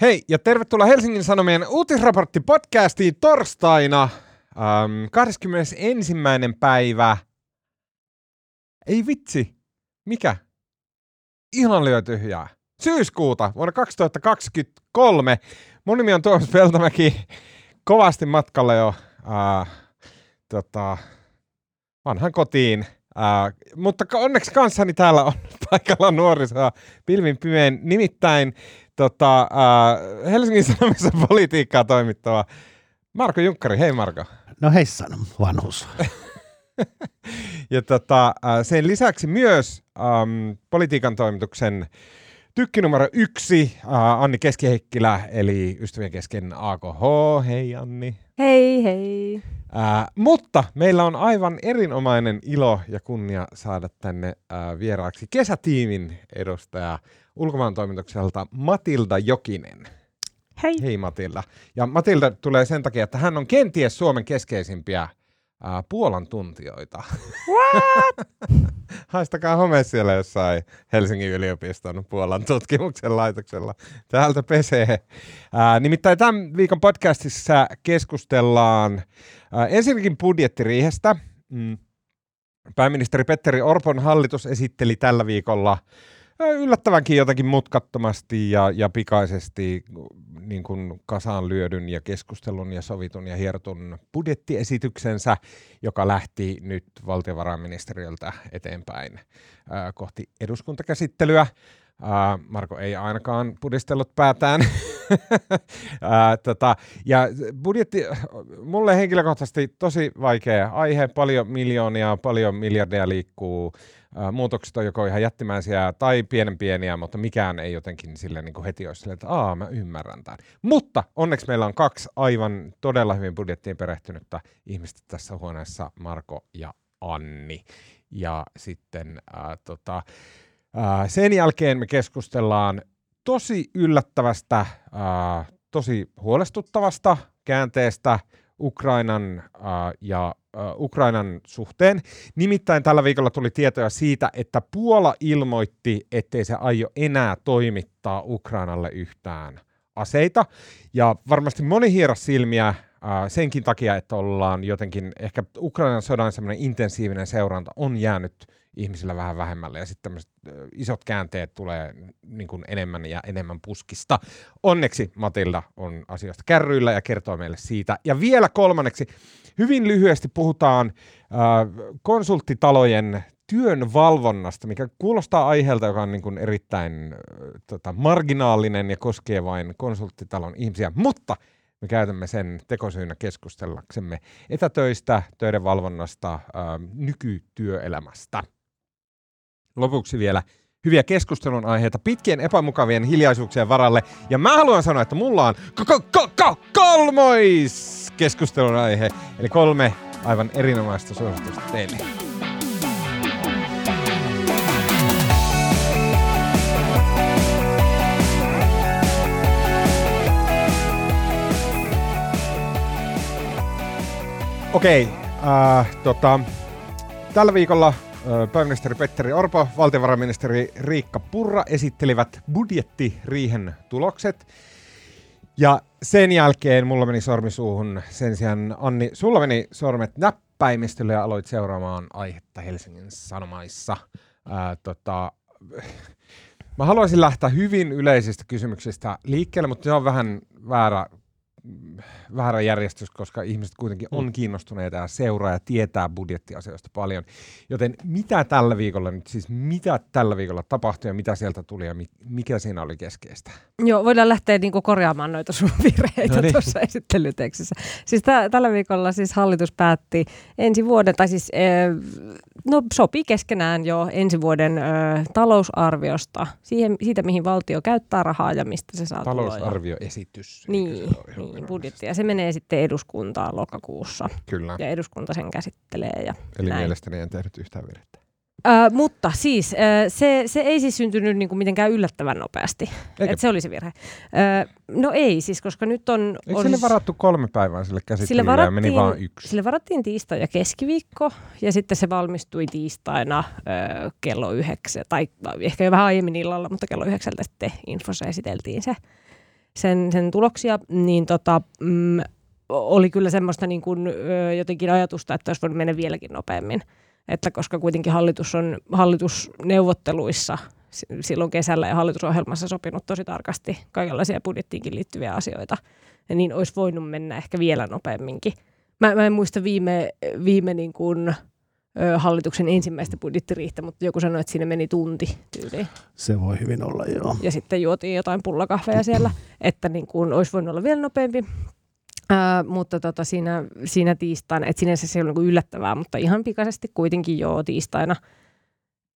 Hei ja tervetuloa Helsingin Sanomien uutisraportti-podcastiin torstaina ähm, 21. päivä. Ei vitsi, mikä? Ihan lyö tyhjää. Syyskuuta vuonna 2023. Mun nimi on Tuomas Peltomäki. Kovasti matkalla jo äh, tota, vanhan kotiin. Äh, mutta onneksi kanssani täällä on paikalla nuorisoa pilvin pimein. Nimittäin tota, äh, Helsingin Sanomissa politiikkaa toimittava Marko Junkkari. Hei Marko. No heissan, vanhus. ja tota, äh, sen lisäksi myös ähm, politiikan toimituksen tykki numero yksi, äh, Anni Keskiheikkilä, eli Ystävien kesken AKH. Hei Anni. Hei hei. Äh, mutta meillä on aivan erinomainen ilo ja kunnia saada tänne äh, vieraaksi kesätiimin edustaja ulkomaan toimitukselta Matilda Jokinen. Hei. Hei Matilda. Ja Matilda tulee sen takia, että hän on kenties Suomen keskeisimpiä äh, Puolan tuntijoita. What? Haistakaa home siellä jossain Helsingin yliopiston Puolan tutkimuksen laitoksella. Täältä pesee. Ää, nimittäin tämän viikon podcastissa keskustellaan ää, ensinnäkin budjettiriihestä. Mm. Pääministeri Petteri Orpon hallitus esitteli tällä viikolla yllättävänkin jotakin mutkattomasti ja, ja pikaisesti niin kuin kasaan lyödyn ja keskustelun ja sovitun ja hiertun budjettiesityksensä, joka lähti nyt valtiovarainministeriöltä eteenpäin ää, kohti eduskuntakäsittelyä. Ää, Marko ei ainakaan pudistellut päätään. ää, tota, ja budjetti, mulle henkilökohtaisesti tosi vaikea aihe, paljon miljoonia, paljon miljardeja liikkuu muutokset on joko ihan jättimäisiä tai pienen pieniä, mutta mikään ei jotenkin sille niin kuin heti olisi silleen, että aa, mä ymmärrän tämän. Mutta onneksi meillä on kaksi aivan todella hyvin budjettiin perehtynyttä ihmistä tässä huoneessa, Marko ja Anni. Ja sitten ää, tota, ää, sen jälkeen me keskustellaan tosi yllättävästä, ää, tosi huolestuttavasta käänteestä Ukrainan äh, ja äh, Ukrainan suhteen. Nimittäin tällä viikolla tuli tietoja siitä, että Puola ilmoitti, ettei se aio enää toimittaa Ukrainalle yhtään aseita. Ja varmasti moni hieras silmiä äh, senkin takia, että ollaan jotenkin, ehkä Ukrainan sodan semmoinen intensiivinen seuranta on jäänyt ihmisillä vähän vähemmälle ja sitten tämmöiset isot käänteet tulee niin kuin enemmän ja enemmän puskista. Onneksi Matilda on asioista kärryillä ja kertoo meille siitä. Ja vielä kolmanneksi, hyvin lyhyesti puhutaan konsulttitalojen työn valvonnasta, mikä kuulostaa aiheelta, joka on niin kuin erittäin tota, marginaalinen ja koskee vain konsulttitalon ihmisiä, mutta me käytämme sen tekosyynä keskustellaksemme etätöistä, töiden valvonnasta, nykytyöelämästä. Lopuksi vielä hyviä keskustelun aiheita pitkien epämukavien hiljaisuuksien varalle. Ja mä haluan sanoa, että mulla on kolmois keskustelun aihe. Eli kolme aivan erinomaista suositusta teille. Okei, okay, äh, tota, tällä viikolla pääministeri Petteri Orpo, valtiovarainministeri Riikka Purra esittelivät budjettiriihen tulokset. Ja sen jälkeen mulla meni sormi suuhun. Sen sijaan Anni, sulla meni sormet näppäimistölle ja aloit seuraamaan aihetta Helsingin Sanomaissa. Ää, tota, mä haluaisin lähteä hyvin yleisistä kysymyksistä liikkeelle, mutta se on vähän väärä väärä järjestys, koska ihmiset kuitenkin on mm. kiinnostuneita ja seuraa ja tietää budjettiasioista paljon. Joten mitä tällä viikolla nyt, siis mitä tällä viikolla tapahtui ja mitä sieltä tuli ja mikä siinä oli keskeistä? Joo, voidaan lähteä niinku korjaamaan noita sun virheitä no niin. tuossa esittelytekstissä. Siis tä- tällä viikolla siis hallitus päätti ensi vuoden, tai siis äh, no, sopii keskenään jo ensi vuoden äh, talousarviosta, siihen, siitä mihin valtio käyttää rahaa ja mistä se saa Talousarvioesitys. Niin, niin budjetti. Ja se menee sitten eduskuntaan lokakuussa. Kyllä. Ja eduskunta sen käsittelee. Ja Eli näin. mielestäni en tehnyt yhtään virhettä. Ö, mutta siis se, se ei siis syntynyt niin kuin mitenkään yllättävän nopeasti. Et se oli se virhe. Ö, no ei siis, koska nyt on... Eikö on sille varattu kolme päivää sille käsittelylle ja meni vaan yksi? Sille varattiin tiistai ja keskiviikko ja sitten se valmistui tiistaina ö, kello yhdeksän, tai ehkä jo vähän aiemmin illalla, mutta kello yhdeksältä sitten infossa esiteltiin se. sen, sen tuloksia, niin tota, mm, oli kyllä semmoista niin kuin, ö, jotenkin ajatusta, että olisi voinut mennä vieläkin nopeammin. Että koska kuitenkin hallitus on hallitusneuvotteluissa silloin kesällä ja hallitusohjelmassa sopinut tosi tarkasti kaikenlaisia budjettiinkin liittyviä asioita, niin olisi voinut mennä ehkä vielä nopeamminkin. Mä, mä en muista viime, viime niin kuin, hallituksen ensimmäistä budjettiriihtä, mutta joku sanoi, että siinä meni tunti tyyliin. Se voi hyvin olla, joo. Ja sitten juotiin jotain pullakahveja siellä, että niin kuin olisi voinut olla vielä nopeampi. Ää, mutta tota, siinä, siinä tiistaina, että sinänsä se ei ollut niin yllättävää, mutta ihan pikaisesti kuitenkin joo tiistaina.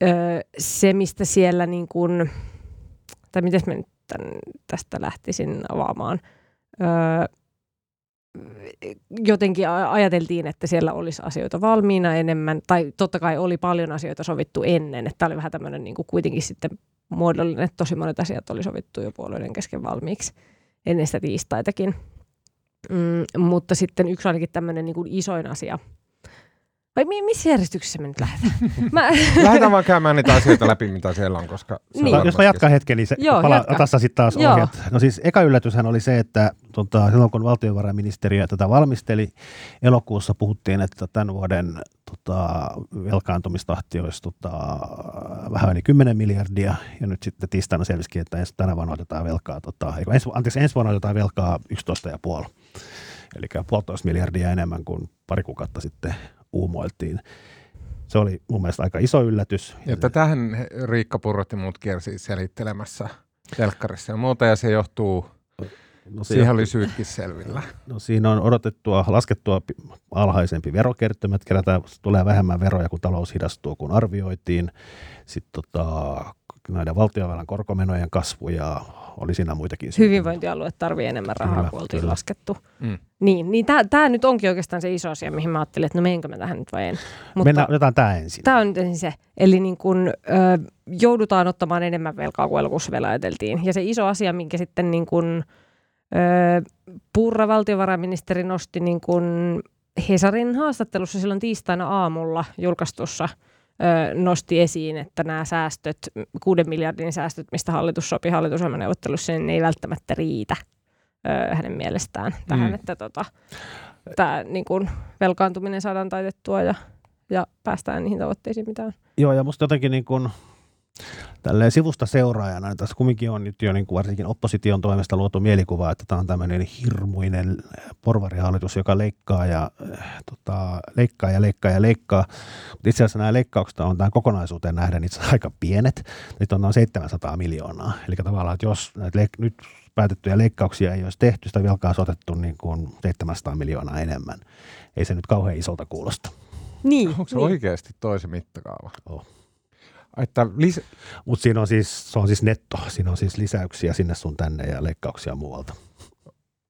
Öö, se, mistä siellä niin kuin, tai miten mä nyt tän, tästä lähtisin avaamaan, öö, jotenkin ajateltiin, että siellä olisi asioita valmiina enemmän, tai totta kai oli paljon asioita sovittu ennen, että tämä oli vähän tämmöinen niin kuin kuitenkin sitten muodollinen, että tosi monet asiat oli sovittu jo puolueiden kesken valmiiksi ennen sitä tiistaitakin. Mm, mutta sitten yksi ainakin tämmöinen niin kuin isoin asia, vai mi- missä järjestyksessä me nyt lähdetään? Mä... Lähdetään vaan käymään niitä asioita läpi, mitä siellä on, koska... Se Niin. on Jos mä jatkan hetken, niin se Joo, pala, jatka. ota sä sitten taas Joo. ohjat. No siis eka yllätyshän oli se, että tota, silloin kun valtiovarainministeriö tätä valmisteli, elokuussa puhuttiin, että tämän vuoden tota, velkaantumistahti olisi tota, vähän yli 10 miljardia, ja nyt sitten tiistaina selvisikin, että ensi, tänä vuonna otetaan velkaa, tota, eikö, ensi, anteeksi, ensi vuonna otetaan velkaa 11,5, eli puolitoista miljardia enemmän kuin pari kuukautta sitten uumoiltiin. Se oli mun mielestä aika iso yllätys. Ja tätähän Riikka Purrot ja muut kiersi selittelemässä telkkarissa ja muuta, ja se johtuu, no, se siihen oli syytkin selvillä. No siinä on odotettua, laskettua pi- alhaisempi verokertymä, että kerätään, tulee vähemmän veroja, kun talous hidastuu, kun arvioitiin. Sitten tota, näiden valtiovelan korkomenojen kasvu ja oli siinä muitakin syitä. Hyvinvointialue tarvii enemmän rahaa, Kyllä, kun oltiin kyllä. laskettu. Mm. Niin, niin tämä nyt onkin oikeastaan se iso asia, mihin mä ajattelin, että no menenkö mä tähän nyt vai en. Mutta Mennään, otetaan tämä ensin. tämä on nyt ensin se. Eli niin kun, ö, joudutaan ottamaan enemmän velkaa kuin elokuussa vielä ajateltiin. Ja se iso asia, minkä sitten niin kun, ö, Purra valtiovarainministeri nosti niin kun Hesarin haastattelussa silloin tiistaina aamulla julkaistussa nosti esiin, että nämä säästöt, kuuden miljardin säästöt, mistä hallitus sopi hallitusohjelmaneuvottelussa, niin ne ei välttämättä riitä hänen mielestään tähän, Mm. että tota, tämä niin kun velkaantuminen saadaan taitettua ja, ja päästään niihin tavoitteisiin, mitä on. Joo, ja musta jotenkin niin kuin, tälleen sivusta seuraajana, niin tässä kumminkin on nyt jo niin kuin varsinkin opposition toimesta luotu mielikuva, että tämä on tämmöinen hirmuinen porvarihallitus, joka leikkaa ja, äh, tota, leikkaa ja leikkaa ja leikkaa. Mutta itse asiassa nämä leikkaukset on tämän kokonaisuuteen nähden itse asiassa aika pienet. Nyt on noin 700 miljoonaa. Eli tavallaan, että jos näitä leik- nyt päätettyjä leikkauksia ei olisi tehty, sitä velkaa olisi otettu niin kuin 700 miljoonaa enemmän. Ei se nyt kauhean isolta kuulosta. Niin, Onko se niin. oikeasti toisen mittakaava? Oh. Että lis- Mutta siinä on siis, se on siis netto. Siinä on siis lisäyksiä sinne sun tänne ja leikkauksia muualta.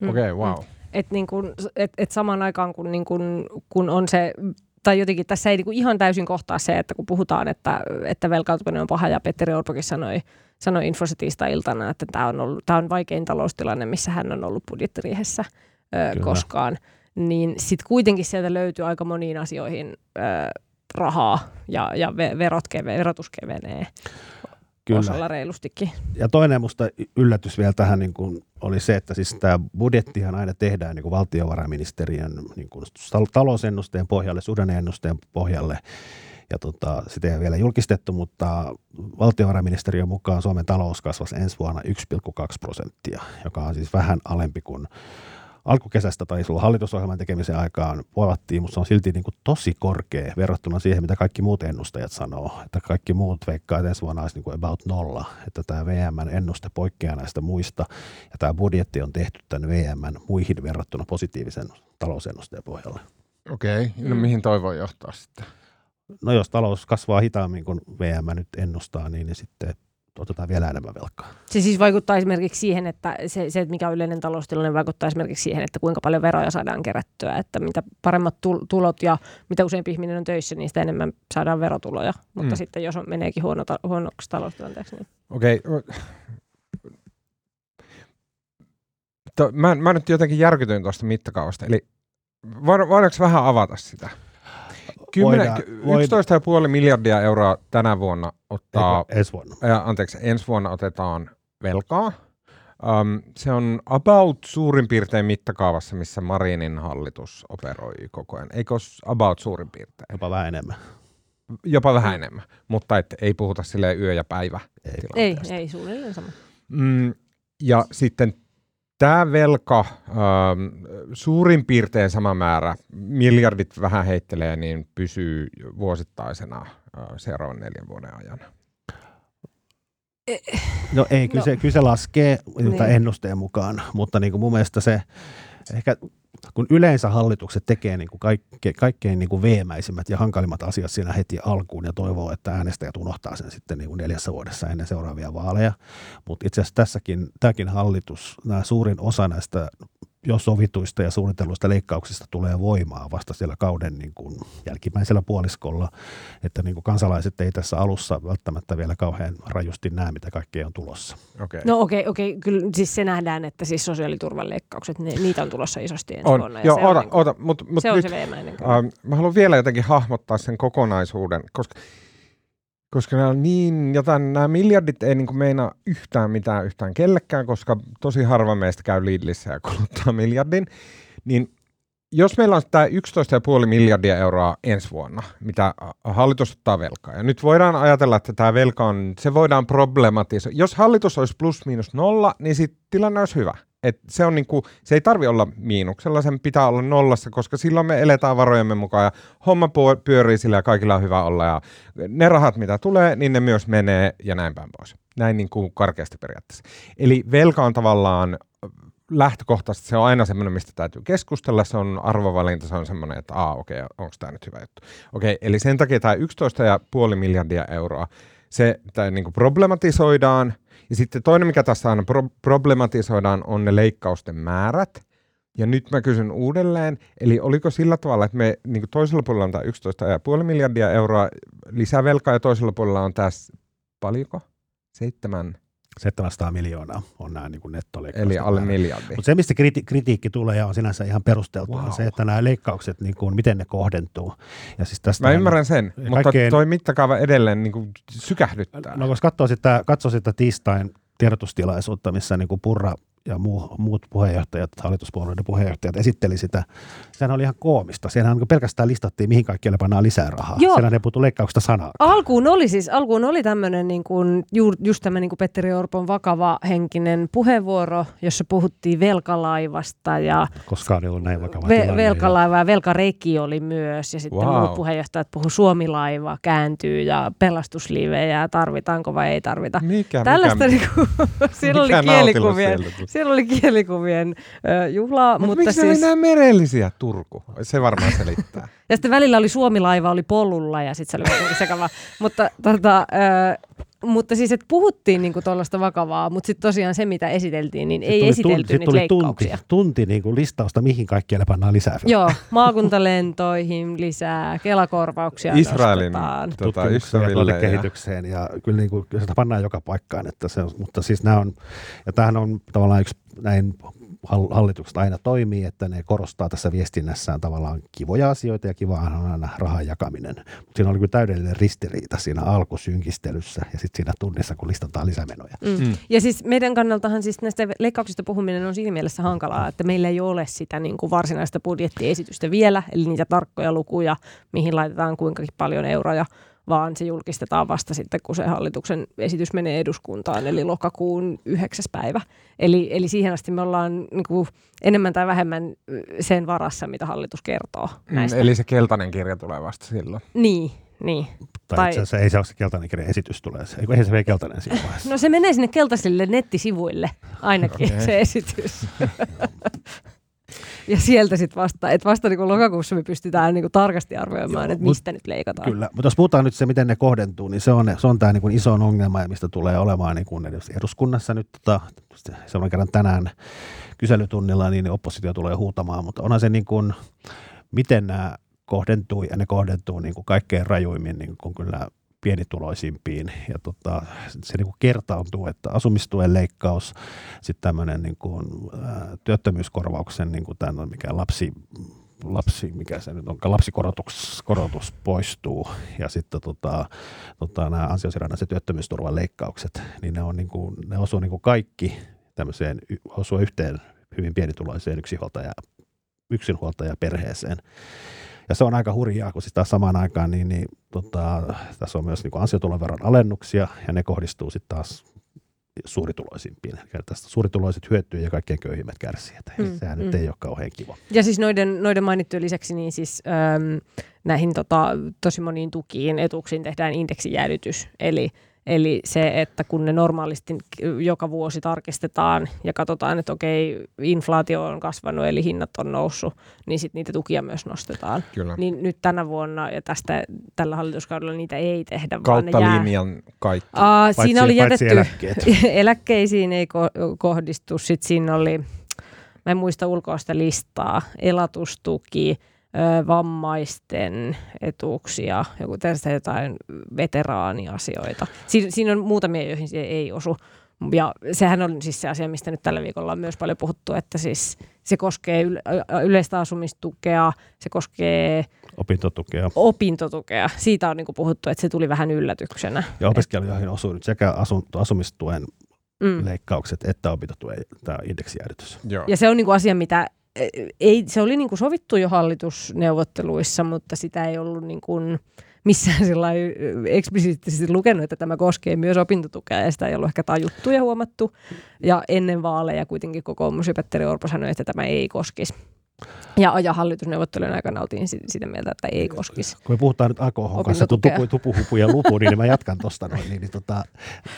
Mm, Okei, okay, mm. wow. Et niin kun, et, et samaan aikaan, kun, niin kun, kun on se, tai jotenkin tässä ei niin kun ihan täysin kohtaa se, että kun puhutaan, että, että velkaantuminen on paha, ja Petteri Orpokin sanoi, sanoi Infositista iltana, että tämä on, ollut, tämä on vaikein taloustilanne, missä hän on ollut budjettiriihessä ö, Kyllä. koskaan, niin sitten kuitenkin sieltä löytyy aika moniin asioihin ö, rahaa, ja, ja ve- verot keve, verotus kevenee Kyllä. osalla reilustikin. Ja toinen musta yllätys vielä tähän niin kun oli se, että siis tämä budjettihan aina tehdään niin kuin valtiovarainministeriön niin kuin tal- talousennusteen pohjalle, suhdanneennusteen pohjalle. Ja tota, sitä ei ole vielä julkistettu, mutta valtiovarainministeriön mukaan Suomen talous kasvasi ensi vuonna 1,2 prosenttia, joka on siis vähän alempi kuin alkukesästä tai silloin hallitusohjelman tekemisen aikaan puolattiin, mutta se on silti niin kuin tosi korkea verrattuna siihen, mitä kaikki muut ennustajat sanoo. Että kaikki muut veikkaa, että ensi vuonna olisi niin kuin about nolla. Että tämä VMn ennuste poikkeaa näistä muista. Ja tämä budjetti on tehty tämän VMn muihin verrattuna positiivisen talousennusteen pohjalle. Okei, okay. no mihin toi voi johtaa sitten? No jos talous kasvaa hitaammin kuin VM nyt ennustaa, niin, niin sitten otetaan vielä enemmän velkaa. Se siis vaikuttaa esimerkiksi siihen, että se, se että mikä on yleinen taloustilanne, vaikuttaa esimerkiksi siihen, että kuinka paljon veroja saadaan kerättyä. Että mitä paremmat tul- tulot ja mitä useampi ihminen on töissä, niin sitä enemmän saadaan verotuloja. Mutta Mm. sitten jos on, meneekin huono huonoksi taloustilanteeksi, niin Okei. Okay. Mä, mä nyt jotenkin järkytyin tuosta mittakaavasta, eli voida- voidaanko vähän avata sitä? 10, Voidaan- void- 11,5 miljardia euroa tänä vuonna ottaa, Eikö ensi vuonna. ää, anteeksi, ensi vuonna otetaan velkaa. Um, se on about suurin piirtein mittakaavassa, missä Marinin hallitus operoi koko ajan. Eikö about suurin piirtein? Jopa vähän enemmän. Jopa vähän enemmän, mutta et ei puhuta sille yö ja päivä. Ei, ei suunnilleen sama. Mm, ja sitten tämä velka, ähm, suurin piirtein sama määrä, miljardit vähän heittelee, niin pysyy vuosittaisena äh, seuraavan neljän vuoden ajan. No ei, kyllä, no. Se, kyllä se laskee niin. ennusteen mukaan, mutta niin kuin mun mielestä se ehkä kun yleensä hallitukset tekee niin kuin kaikke, kaikkein niin kuin veemäisimmät ja hankalimmat asiat siinä heti alkuun ja toivoo, että äänestäjät unohtaa sen sitten niin kuin neljässä vuodessa ennen seuraavia vaaleja. Mutta itse asiassa tässäkin, tämäkin hallitus, nämä suurin osa näistä jo sovituista ja suunnitelluista leikkauksista tulee voimaa vasta siellä kauden niin kuin jälkimmäisellä puoliskolla, että niin kuin kansalaiset ei tässä alussa välttämättä vielä kauhean rajusti näe, mitä kaikkea on tulossa. Okay. No okei, okay, okei, okay. kyllä siis se nähdään, että siis sosiaaliturvan leikkaukset, ne, niitä on tulossa isosti ensi on. vuonna. Joo, se ota, on, niin ota, mut, mut se nyt, on se veemäinen. Äh, mä haluan vielä jotenkin hahmottaa sen kokonaisuuden, koska koska nämä on niin, jotain, nämä miljardit ei niin meina yhtään mitään yhtään kellekään, koska tosi harva meistä käy Lidlissä ja kuluttaa miljardin, niin jos meillä on tämä 11,5 miljardia euroa ensi vuonna, mitä hallitus ottaa velkaa, ja nyt voidaan ajatella, että tämä velka on, se voidaan problematisoida. Jos hallitus olisi plus miinus nolla, niin sitten tilanne olisi hyvä. Et se, on niinku, se ei tarvi olla miinuksella, sen pitää olla nollassa, koska silloin me eletään varojemme mukaan ja homma pyörii sillä ja kaikilla on hyvä olla. Ja ne rahat, mitä tulee, niin ne myös menee ja näin päin pois. Näin niin kuin karkeasti periaatteessa. Eli velka on tavallaan lähtökohtaisesti se on aina semmoinen, mistä täytyy keskustella, se on arvovalinta, se on semmoinen, että aa okei, okay, onko tämä nyt hyvä juttu. Okei, okay, eli sen takia tämä 11,5 miljardia euroa, se tämä niin problematisoidaan – ja sitten toinen, mikä tässä aina pro- problematisoidaan, on ne leikkausten määrät. Ja nyt mä kysyn uudelleen, eli oliko sillä tavalla, että me niin toisella puolella on tämä 11,5 miljardia euroa lisävelkaa ja toisella puolella on tässä paljonko? Seitsemän 700 miljoonaa on nämä niin nettoleikkaukset. Eli alle miljardi. Mutta se, mistä kriti- kritiikki tulee ja on sinänsä ihan perusteltu, wow. on se, että nämä leikkaukset, niin kuin, miten ne kohdentuu. Ja siis tästä Mä ymmärrän sen, kaikkein... mutta toi mittakaava edelleen niin kuin sykähdyttää. No jos katsoo sitä, katsoo sitä tiistain tiedotustilaisuutta, missä niin kuin Purra ja muu, muut puheenjohtajat, hallituspuolueiden puheenjohtajat esitteli sitä. Sehän oli ihan koomista. Siellä niin pelkästään listattiin, mihin kaikkialle pannaan lisää rahaa. Joo. Siellä ei puhuttu leikkauksesta sanaa. Alkuun oli siis, alkuun oli tämmöinen niin kuin, ju, just tämä niin kuin Petteri Orpon vakava henkinen puheenvuoro, jossa puhuttiin velkalaivasta. Ja Koskaan ei ollut näin vakava ve- Velkalaiva ja velkareki oli myös. Ja sitten wow. muut puheenjohtajat puhu Suomilaiva kääntyy ja pelastusliivejä ja tarvitaanko vai ei tarvita. Mikä, Tällaista mikä, niin kuin, siellä oli kielikuvien siellä oli kielikuvien juhla. Mut mutta miksi siis... ne merellisiä Turku? Se varmaan selittää. ja sitten välillä oli Suomilaiva, oli polulla ja sitten se oli sekava. mutta tota, mutta siis, että puhuttiin niinku tuollaista vakavaa, mutta sitten tosiaan se, mitä esiteltiin, niin ei esitelty tunti, niitä tuli leikkauksia. Tunti, tunti niinku listausta, mihin kaikkialle pannaan lisää. Joo, maakuntalentoihin lisää, kelakorvauksia Israelin tota, ja kehitykseen ja kyllä niinku, sitä pannaan joka paikkaan. Että se, mutta siis nämä on, ja tämähän on tavallaan yksi näin hallitukset aina toimii, että ne korostaa tässä viestinnässään tavallaan kivoja asioita ja kiva on aina rahan jakaminen. Mutta siinä oli kyllä täydellinen ristiriita siinä alkusynkistelyssä ja sitten siinä tunnissa, kun listataan lisämenoja. Mm. Mm. Ja siis meidän kannaltahan siis näistä leikkauksista puhuminen on siinä mielessä hankalaa, että meillä ei ole sitä niin kuin varsinaista budjettiesitystä vielä, eli niitä tarkkoja lukuja, mihin laitetaan kuinka paljon euroja vaan se julkistetaan vasta sitten, kun se hallituksen esitys menee eduskuntaan, eli lokakuun yhdeksäs päivä. Eli, eli siihen asti me ollaan niin kuin, enemmän tai vähemmän sen varassa, mitä hallitus kertoo mm, näistä. Mm, eli se keltainen kirja tulee vasta silloin. Niin, niin. Tai, tai itse asiassa ei se ole se keltainen kirja, esitys tulee. Eikä se vielä keltainen siinä vaiheessa. No se menee sinne keltaisille nettisivuille ainakin okay. se esitys. Ja sieltä sitten vasta, että vasta niin lokakuussa me pystytään niin tarkasti arvioimaan, että mistä mut, nyt leikataan. Kyllä, mutta jos puhutaan nyt se, miten ne kohdentuu, niin se on, se on tämä niin iso ongelma, mistä tulee olemaan niin kuin eduskunnassa nyt, tota, se on kerran tänään kyselytunnilla, niin oppositio tulee huutamaan, mutta onhan se niin kuin, miten nämä kohdentuu, ja ne kohdentuu niin kuin kaikkein rajuimmin niin kuin kyllä pienituloisimpiin. Ja tota, se niin kuin kertaantuu, että asumistuen leikkaus, sitten tämmöinen niin kuin, ää, työttömyyskorvauksen, niin kuin tämän, mikä lapsi, lapsi, mikä se nyt on, lapsikorotus korotus poistuu ja sitten tota, tota, nämä ansiosidonnaiset työttömyysturvan leikkaukset, niin ne, on niin kuin, ne osuu niin kuin kaikki tämmöiseen osua yhteen hyvin pienituloiseen yksinhuoltaja, yksinhuoltaja perheeseen. Ja se on aika hurjaa, kun siis taas samaan aikaan niin, niin tota, tässä on myös niin ansiotuloveron alennuksia ja ne kohdistuu sitten taas suurituloisimpiin. Ja tästä suurituloiset hyötyy ja kaikkein köyhimmät kärsii. Mm, Sehän mm. nyt ei ole kauhean kiva. Ja siis noiden, noiden mainittujen lisäksi niin siis, äm, näihin tota, tosi moniin tukiin, etuuksiin tehdään indeksijäädytys. Eli Eli se, että kun ne normaalisti joka vuosi tarkistetaan ja katsotaan, että okei, inflaatio on kasvanut eli hinnat on noussut, niin sitten niitä tukia myös nostetaan. Kyllä. Niin nyt tänä vuonna ja tästä tällä hallituskaudella niitä ei tehdä. Kautta vaan ne linjan jää. kaikki. Aa, paitsi, siinä oli jätetty, eläkkeet. eläkkeisiin ei ko- kohdistu, sitten siinä oli, mä en muista ulkoista listaa, elatustuki, vammaisten etuuksia, joku tästä jotain veteraaniasioita. Siinä, siinä on muutamia, joihin se ei osu. Ja sehän on siis se asia, mistä nyt tällä viikolla on myös paljon puhuttu, että siis se koskee yleistä asumistukea, se koskee opintotukea. opintotukea. Siitä on niin puhuttu, että se tuli vähän yllätyksenä. Ja opiskelijoihin osuu nyt sekä asunto, asumistuen mm. leikkaukset että opintotuen tämä indeksijäädytys. Joo. Ja se on niin asia, mitä ei, se oli niin kuin sovittu jo hallitusneuvotteluissa, mutta sitä ei ollut niin kuin missään eksplisiittisesti lukenut, että tämä koskee myös opintotukea, ja sitä ei ollut ehkä tajuttu ja huomattu. Ja ennen vaaleja kuitenkin kokoomus ja Petteri Orpo sanoi, että tämä ei koskisi. Ja, ja hallitusneuvottelujen aikana oltiin sitä mieltä, että ei koskisi. Kun me puhutaan nyt AKH kanssa tupu, tupu, hupu ja lupu, niin mä jatkan tuosta noin. Niin, niin tota,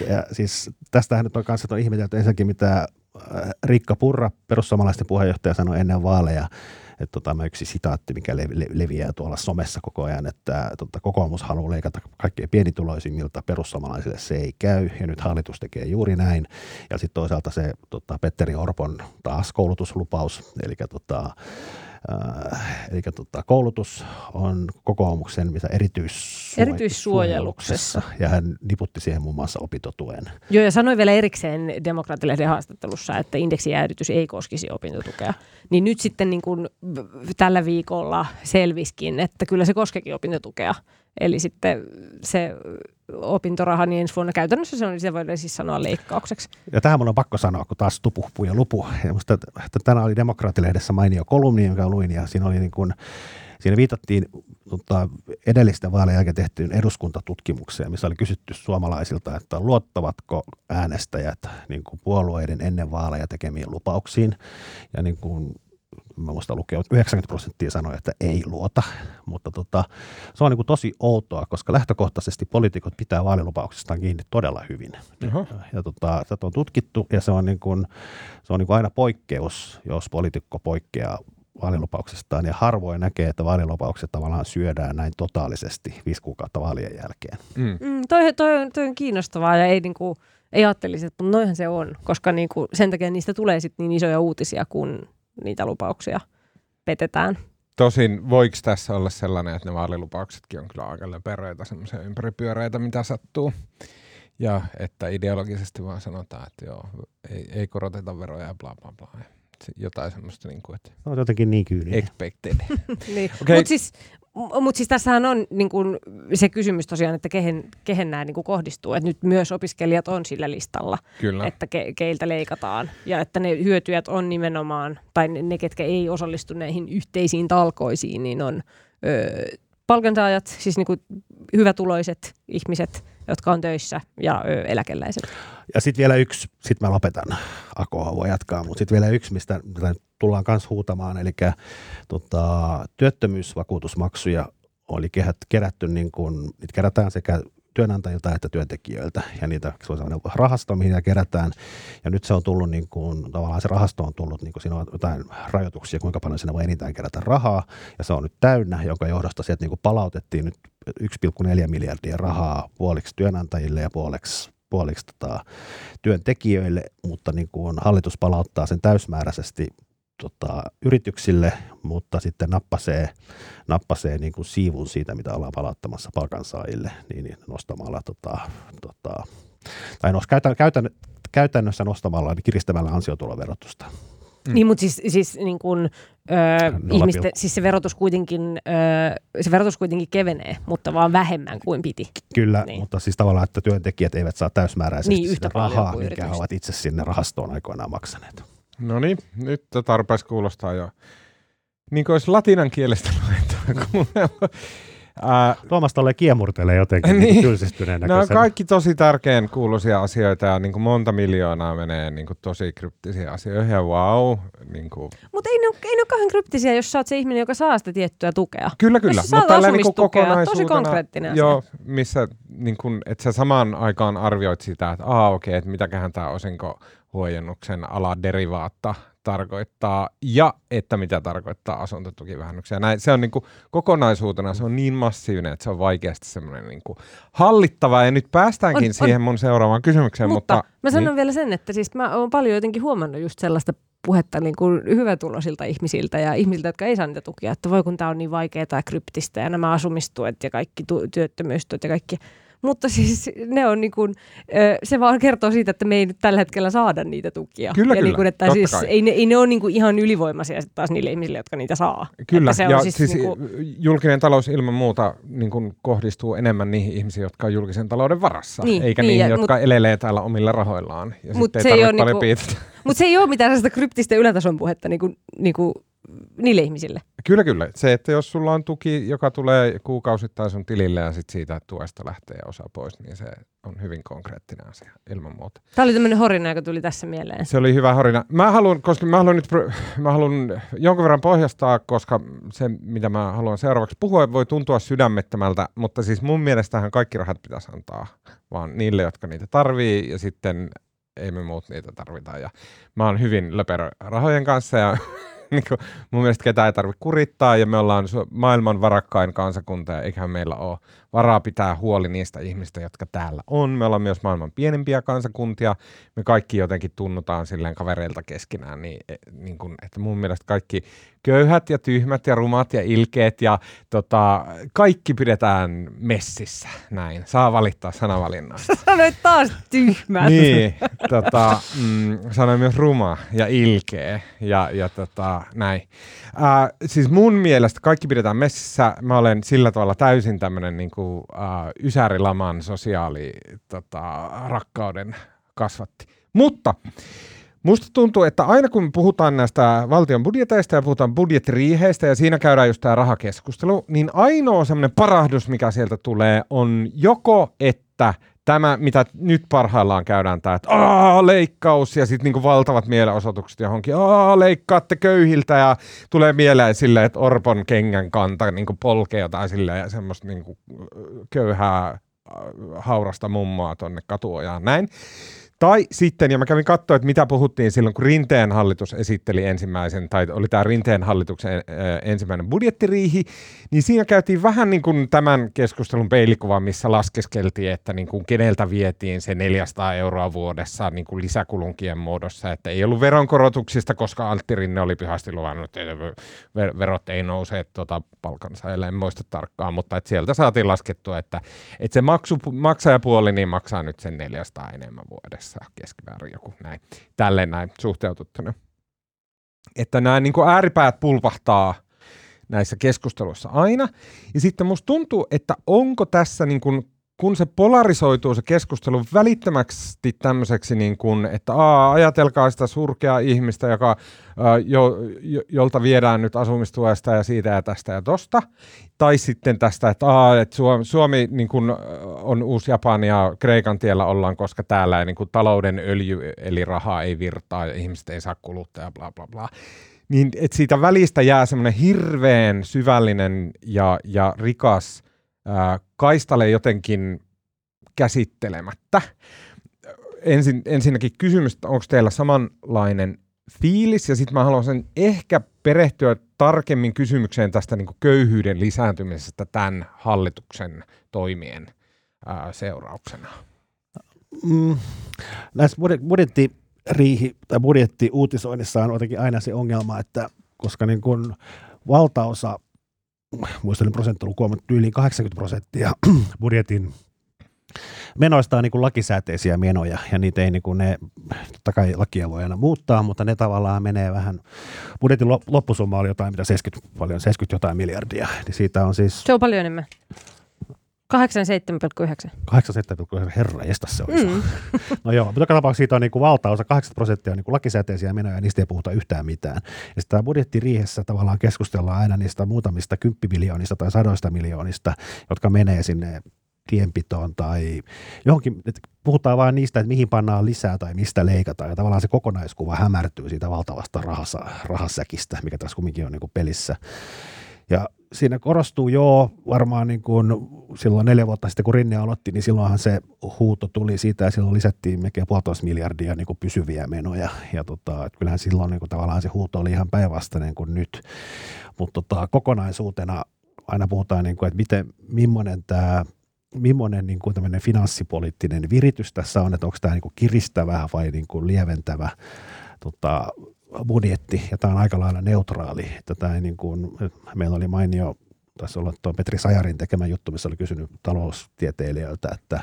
ja siis tästähän nyt on kanssa on ihmetelty ensinnäkin, mitä Äh, Riikka Purra, perussuomalaisten puheenjohtaja, sanoi ennen vaaleja, että tota, mä yksi sitaatti, mikä leviää tuolla somessa koko ajan, että tota, kokoomus haluaa leikata kaikkein pienituloisimmilta, perussuomalaisille se ei käy, ja nyt hallitus tekee juuri näin. Ja sitten toisaalta se tota, Petteri Orpon taas koulutuslupaus, eli tota, Äh, eli tota, koulutus on kokoomuksen mitä erityissuojeluksessa. erityissuojeluksessa. Ja hän niputti siihen muun muassa opintotuen. Joo, ja sanoi vielä erikseen demokraattilehden haastattelussa, että indeksijäädytys ei koskisi opintotukea. Niin nyt sitten niin kuin tällä viikolla selviskin, että kyllä se koskeekin opintotukea. Eli sitten se opintoraha, niin ensi vuonna käytännössä se on, se voidaan siis sanoa leikkaukseksi. Ja tähän mun on pakko sanoa, kun taas tupu ja lupu. Ja musta, tänään oli Demokraattilehdessä mainio kolumni, jonka luin, ja siinä oli niin kuin, Siinä viitattiin tota, edellisten vaalien jälkeen tehtyyn eduskuntatutkimukseen, missä oli kysytty suomalaisilta, että luottavatko äänestäjät niin kuin puolueiden ennen vaaleja tekemiin lupauksiin. Ja niin kuin mä muista lukea, 90 prosenttia sanoi, että ei luota, mutta tota, se on niin kuin tosi outoa, koska lähtökohtaisesti poliitikot pitää vaalilupauksistaan kiinni todella hyvin. Uh-huh. Ja tota, tätä on tutkittu ja se on, niin kuin, se on niin kuin aina poikkeus, jos poliitikko poikkeaa vaalilupauksestaan ja harvoin näkee, että vaalilupaukset tavallaan syödään näin totaalisesti viisi kuukautta vaalien jälkeen. Mm. Mm, toi, toi, toi on kiinnostavaa ja ei, niin kuin, ei ajattelisi, että noihän se on, koska niin kuin, sen takia niistä tulee sit niin isoja uutisia, kun niitä lupauksia petetään. Tosin voiko tässä olla sellainen, että ne vaalilupauksetkin on kyllä aika löperöitä, semmoisia ympäripyöreitä, mitä sattuu. Ja että ideologisesti vaan sanotaan, että joo, ei, ei koroteta veroja ja bla bla bla. Jotain semmoista, niin kuin, että... No, jotenkin niin kyyninen. Expected. niin. okay. Mutta siis mutta siis tässähän on niin kun, se kysymys tosiaan, että kehen, kehen nämä niin kohdistuu. Että nyt myös opiskelijat on sillä listalla, Kyllä. että ke, keiltä leikataan. Ja että ne hyötyjät on nimenomaan, tai ne, ketkä ei osallistu näihin yhteisiin talkoisiin, niin on ö, palkansaajat, siis niin kuin hyvätuloiset ihmiset, jotka on töissä, ja eläkeläiset. Ja sitten vielä yksi, sitten mä lopetan, Ako voi jatkaa, mutta sitten vielä yksi, mistä, tullaan myös huutamaan, eli tota, työttömyysvakuutusmaksuja oli kerätty, niin kuin, niitä kerätään sekä työnantajilta että työntekijöiltä ja niitä se on rahasto, mihin niitä kerätään. Ja nyt se on tullut, niin kuin, tavallaan se rahasto on tullut, niin kuin siinä on jotain rajoituksia, kuinka paljon siinä voi enintään kerätä rahaa. Ja se on nyt täynnä, jonka johdosta sieltä niin kuin palautettiin nyt 1,4 miljardia rahaa puoliksi työnantajille ja puoliksi puoliksi tota, työntekijöille, mutta niin kuin hallitus palauttaa sen täysmääräisesti tota, yrityksille, mutta sitten nappasee, nappasee niin kuin siivun siitä, mitä ollaan palauttamassa palkansaajille, niin, niin nostamalla, tota, tota, tai nos, käytän, käytän, käytännössä nostamalla, niin kiristämällä ansiotuloverotusta. Mm. Niin, mutta siis, siis niin kun, öö, ihmisten, siis se verotus, kuitenkin, öö, se verotus kuitenkin kevenee, mutta vaan vähemmän kuin piti. Kyllä, niin. mutta siis tavallaan, että työntekijät eivät saa täysmääräisesti niin, yhtä rahaa, minkä he ovat itse sinne rahastoon aikoinaan maksaneet. No niin, nyt tarpeeksi kuulostaa jo. Niin kuin olisi latinan kielestä luettava Ää, Tuomas tulee kiemurtelee jotenkin niin, niin tylsistyneen Nämä on kaikki tosi tärkeän kuuluisia asioita ja niin kuin monta miljoonaa menee niin kuin tosi kryptisiä asioita ja wow. Niin kuin. Mutta ei ne, ole, ei ne ole kauhean kryptisiä, jos sä oot se ihminen, joka saa sitä tiettyä tukea. Kyllä, kyllä. Mutta tällä niin kokonaisuutena, tosi konkreettinen asia. Joo, missä niin kuin, että sä samaan aikaan arvioit sitä, että aa okei, okay, että mitäköhän tämä osinko huojennuksen aladerivaatta tarkoittaa ja että mitä tarkoittaa asuntotukivähennyksiä. Näin, se on niin kuin, kokonaisuutena se on niin massiivinen, että se on vaikeasti semmoinen niin kuin, hallittava ja nyt päästäänkin on, siihen on, mun seuraavaan kysymykseen. Mutta, mutta mä sanon niin. vielä sen, että siis mä oon paljon jotenkin huomannut just sellaista puhetta niin kuin hyvätuloisilta ihmisiltä ja ihmisiltä, jotka ei saa niitä tukia, että voi kun tämä on niin vaikeaa ja kryptistä ja nämä asumistuet ja kaikki tu- työttömyystuet ja kaikki mutta siis ne on niin kuin, se vaan kertoo siitä, että me ei nyt tällä hetkellä saada niitä tukia. Kyllä, ja kyllä, niin kuin, että siis ei ne, ei ne ole niin kuin ihan ylivoimaisia sitten taas niille ihmisille, jotka niitä saa. Kyllä, se on ja siis, siis niin kuin... julkinen talous ilman muuta niin kuin kohdistuu enemmän niihin ihmisiin, jotka on julkisen talouden varassa, niin, eikä niin, niihin, ja, jotka mut, elelee täällä omilla rahoillaan. Ja mut sitten ei tarvitse paljon niinku, Mutta se ei ole mitään sellaista kryptistä ylätason puhetta niin kuin, niin kuin niille ihmisille. Kyllä, kyllä. Se, että jos sulla on tuki, joka tulee kuukausittain sun tilille ja sit siitä tuesta lähtee osa pois, niin se on hyvin konkreettinen asia ilman muuta. Tämä oli tämmöinen horina, joka tuli tässä mieleen. Se oli hyvä horina. Mä haluan, koska mä haluan nyt mä haluan jonkun verran pohjastaa, koska se, mitä mä haluan seuraavaksi puhua, voi tuntua sydämettömältä, mutta siis mun mielestähän kaikki rahat pitäisi antaa vaan niille, jotka niitä tarvii, ja sitten ei me muut niitä tarvita. Ja mä oon hyvin löperö rahojen kanssa ja niin kuin, mun mielestä ketään ei tarvitse kurittaa ja me ollaan maailman varakkain kansakunta ja eiköhän meillä ole varaa pitää huoli niistä ihmistä, jotka täällä on. Me ollaan myös maailman pienempiä kansakuntia. Me kaikki jotenkin tunnutaan silleen kavereilta keskenään, niin, e, niin kuin, että mun mielestä kaikki köyhät ja tyhmät ja rumat ja ilkeet ja tota, kaikki pidetään messissä. Näin, saa valittaa sanavalinnoista. Sanoit taas tyhmät. niin, tota, mm, sanoin myös ruma ja ilkeä ja, ja tota, näin. Äh, siis mun mielestä kaikki pidetään messissä. Mä olen sillä tavalla täysin tämmöinen niin kuin, äh, ysärilaman sosiaali tota, rakkauden kasvatti. Mutta Musta tuntuu, että aina kun puhutaan näistä valtion budjeteista ja puhutaan budjettiriiheistä ja siinä käydään just tämä rahakeskustelu, niin ainoa semmoinen parahdus, mikä sieltä tulee, on joko, että tämä, mitä nyt parhaillaan käydään, tämä, että Aa, leikkaus ja sitten niinku valtavat mielenosoitukset johonkin, Aa, leikkaatte köyhiltä ja tulee mieleen silleen, että Orpon kengän kanta niinku polkee jotain silleen ja semmoista niinku köyhää haurasta mummoa tonne katuojaan näin. Tai sitten, ja mä kävin katsoa, että mitä puhuttiin silloin, kun Rinteen hallitus esitteli ensimmäisen, tai oli tämä Rinteen hallituksen ensimmäinen budjettiriihi, niin siinä käytiin vähän niin kuin tämän keskustelun peilikuva, missä laskeskeltiin, että niin kuin keneltä vietiin se 400 euroa vuodessa niin kuin lisäkulunkien muodossa, että ei ollut veronkorotuksista, koska Altti Rinne oli pyhästi luvannut, että verot ei nouse tuota palkansaajille, en muista tarkkaan, mutta että sieltä saatiin laskettua, että, että se maksu, maksajapuoli niin maksaa nyt sen 400 enemmän vuodessa tässä keskimäärin joku näin, tälleen näin suhteutettuna. Että nämä niin kuin ääripäät pulpahtaa näissä keskusteluissa aina. Ja sitten musta tuntuu, että onko tässä niin kuin kun se polarisoituu se keskustelu välittömästi tämmöiseksi, niin kuin, että aa, ajatelkaa sitä surkeaa ihmistä, joka, jo, jo, jolta viedään nyt asumistuesta ja siitä ja tästä ja tosta. Tai sitten tästä, että, aa, että Suomi, Suomi niin kuin, on uusi Japani ja Kreikan tiellä ollaan, koska täällä ei, niin kuin, talouden öljy eli rahaa ei virtaa ja ihmiset ei saa kuluttaa ja bla bla bla. Niin, että siitä välistä jää semmoinen hirveän syvällinen ja, ja rikas – kaistale jotenkin käsittelemättä. Ensin, ensinnäkin kysymys, onko teillä samanlainen fiilis, ja sitten mä haluaisin ehkä perehtyä tarkemmin kysymykseen tästä niin köyhyyden lisääntymisestä tämän hallituksen toimien ää, seurauksena. Mm, näissä budjettiriihi tai budjettiuutisoinnissa on jotenkin aina se ongelma, että koska niin kun valtaosa muistelin prosenttiluku, mutta yli 80 prosenttia budjetin menoista on niin lakisääteisiä menoja ja niitä ei niin kuin ne, totta kai lakia voi aina muuttaa, mutta ne tavallaan menee vähän, budjetin loppusumma oli jotain, mitä 70, paljon, 70 jotain miljardia, niin siitä on siis... Se on paljon enemmän. 87,9. 87,9, herra estä se olisi. Mm. no joo, mutta joka tapauksessa siitä on niin kuin valtaosa, 80 prosenttia on niin kuin lakisääteisiä menoja ja niistä ei puhuta yhtään mitään. Ja sitä budjettiriihessä tavallaan keskustellaan aina niistä muutamista kymppimiljoonista tai sadoista miljoonista, jotka menee sinne tienpitoon tai johonkin, että puhutaan vain niistä, että mihin pannaan lisää tai mistä leikataan ja tavallaan se kokonaiskuva hämärtyy siitä valtavasta rahasa, rahasäkistä, mikä tässä kumminkin on niin kuin pelissä. Ja siinä korostuu jo varmaan niin kuin silloin neljä vuotta sitten, kun Rinne aloitti, niin silloinhan se huuto tuli siitä ja silloin lisättiin melkein puolitoista miljardia niin kuin pysyviä menoja. Ja tota, että kyllähän silloin niin kuin tavallaan se huuto oli ihan päinvastainen kuin nyt. Mutta tota, kokonaisuutena aina puhutaan, niin kuin, että miten, millainen tämä millainen niin kuin finanssipoliittinen viritys tässä on, että onko tämä niin kuin kiristävä vai niin kuin lieventävä tota, budjetti, ja tämä on aika lailla neutraali. Että tämä ei niin kuin, meillä oli mainio, taisi olla tuo Petri Sajarin tekemä juttu, missä oli kysynyt taloustieteilijöiltä, että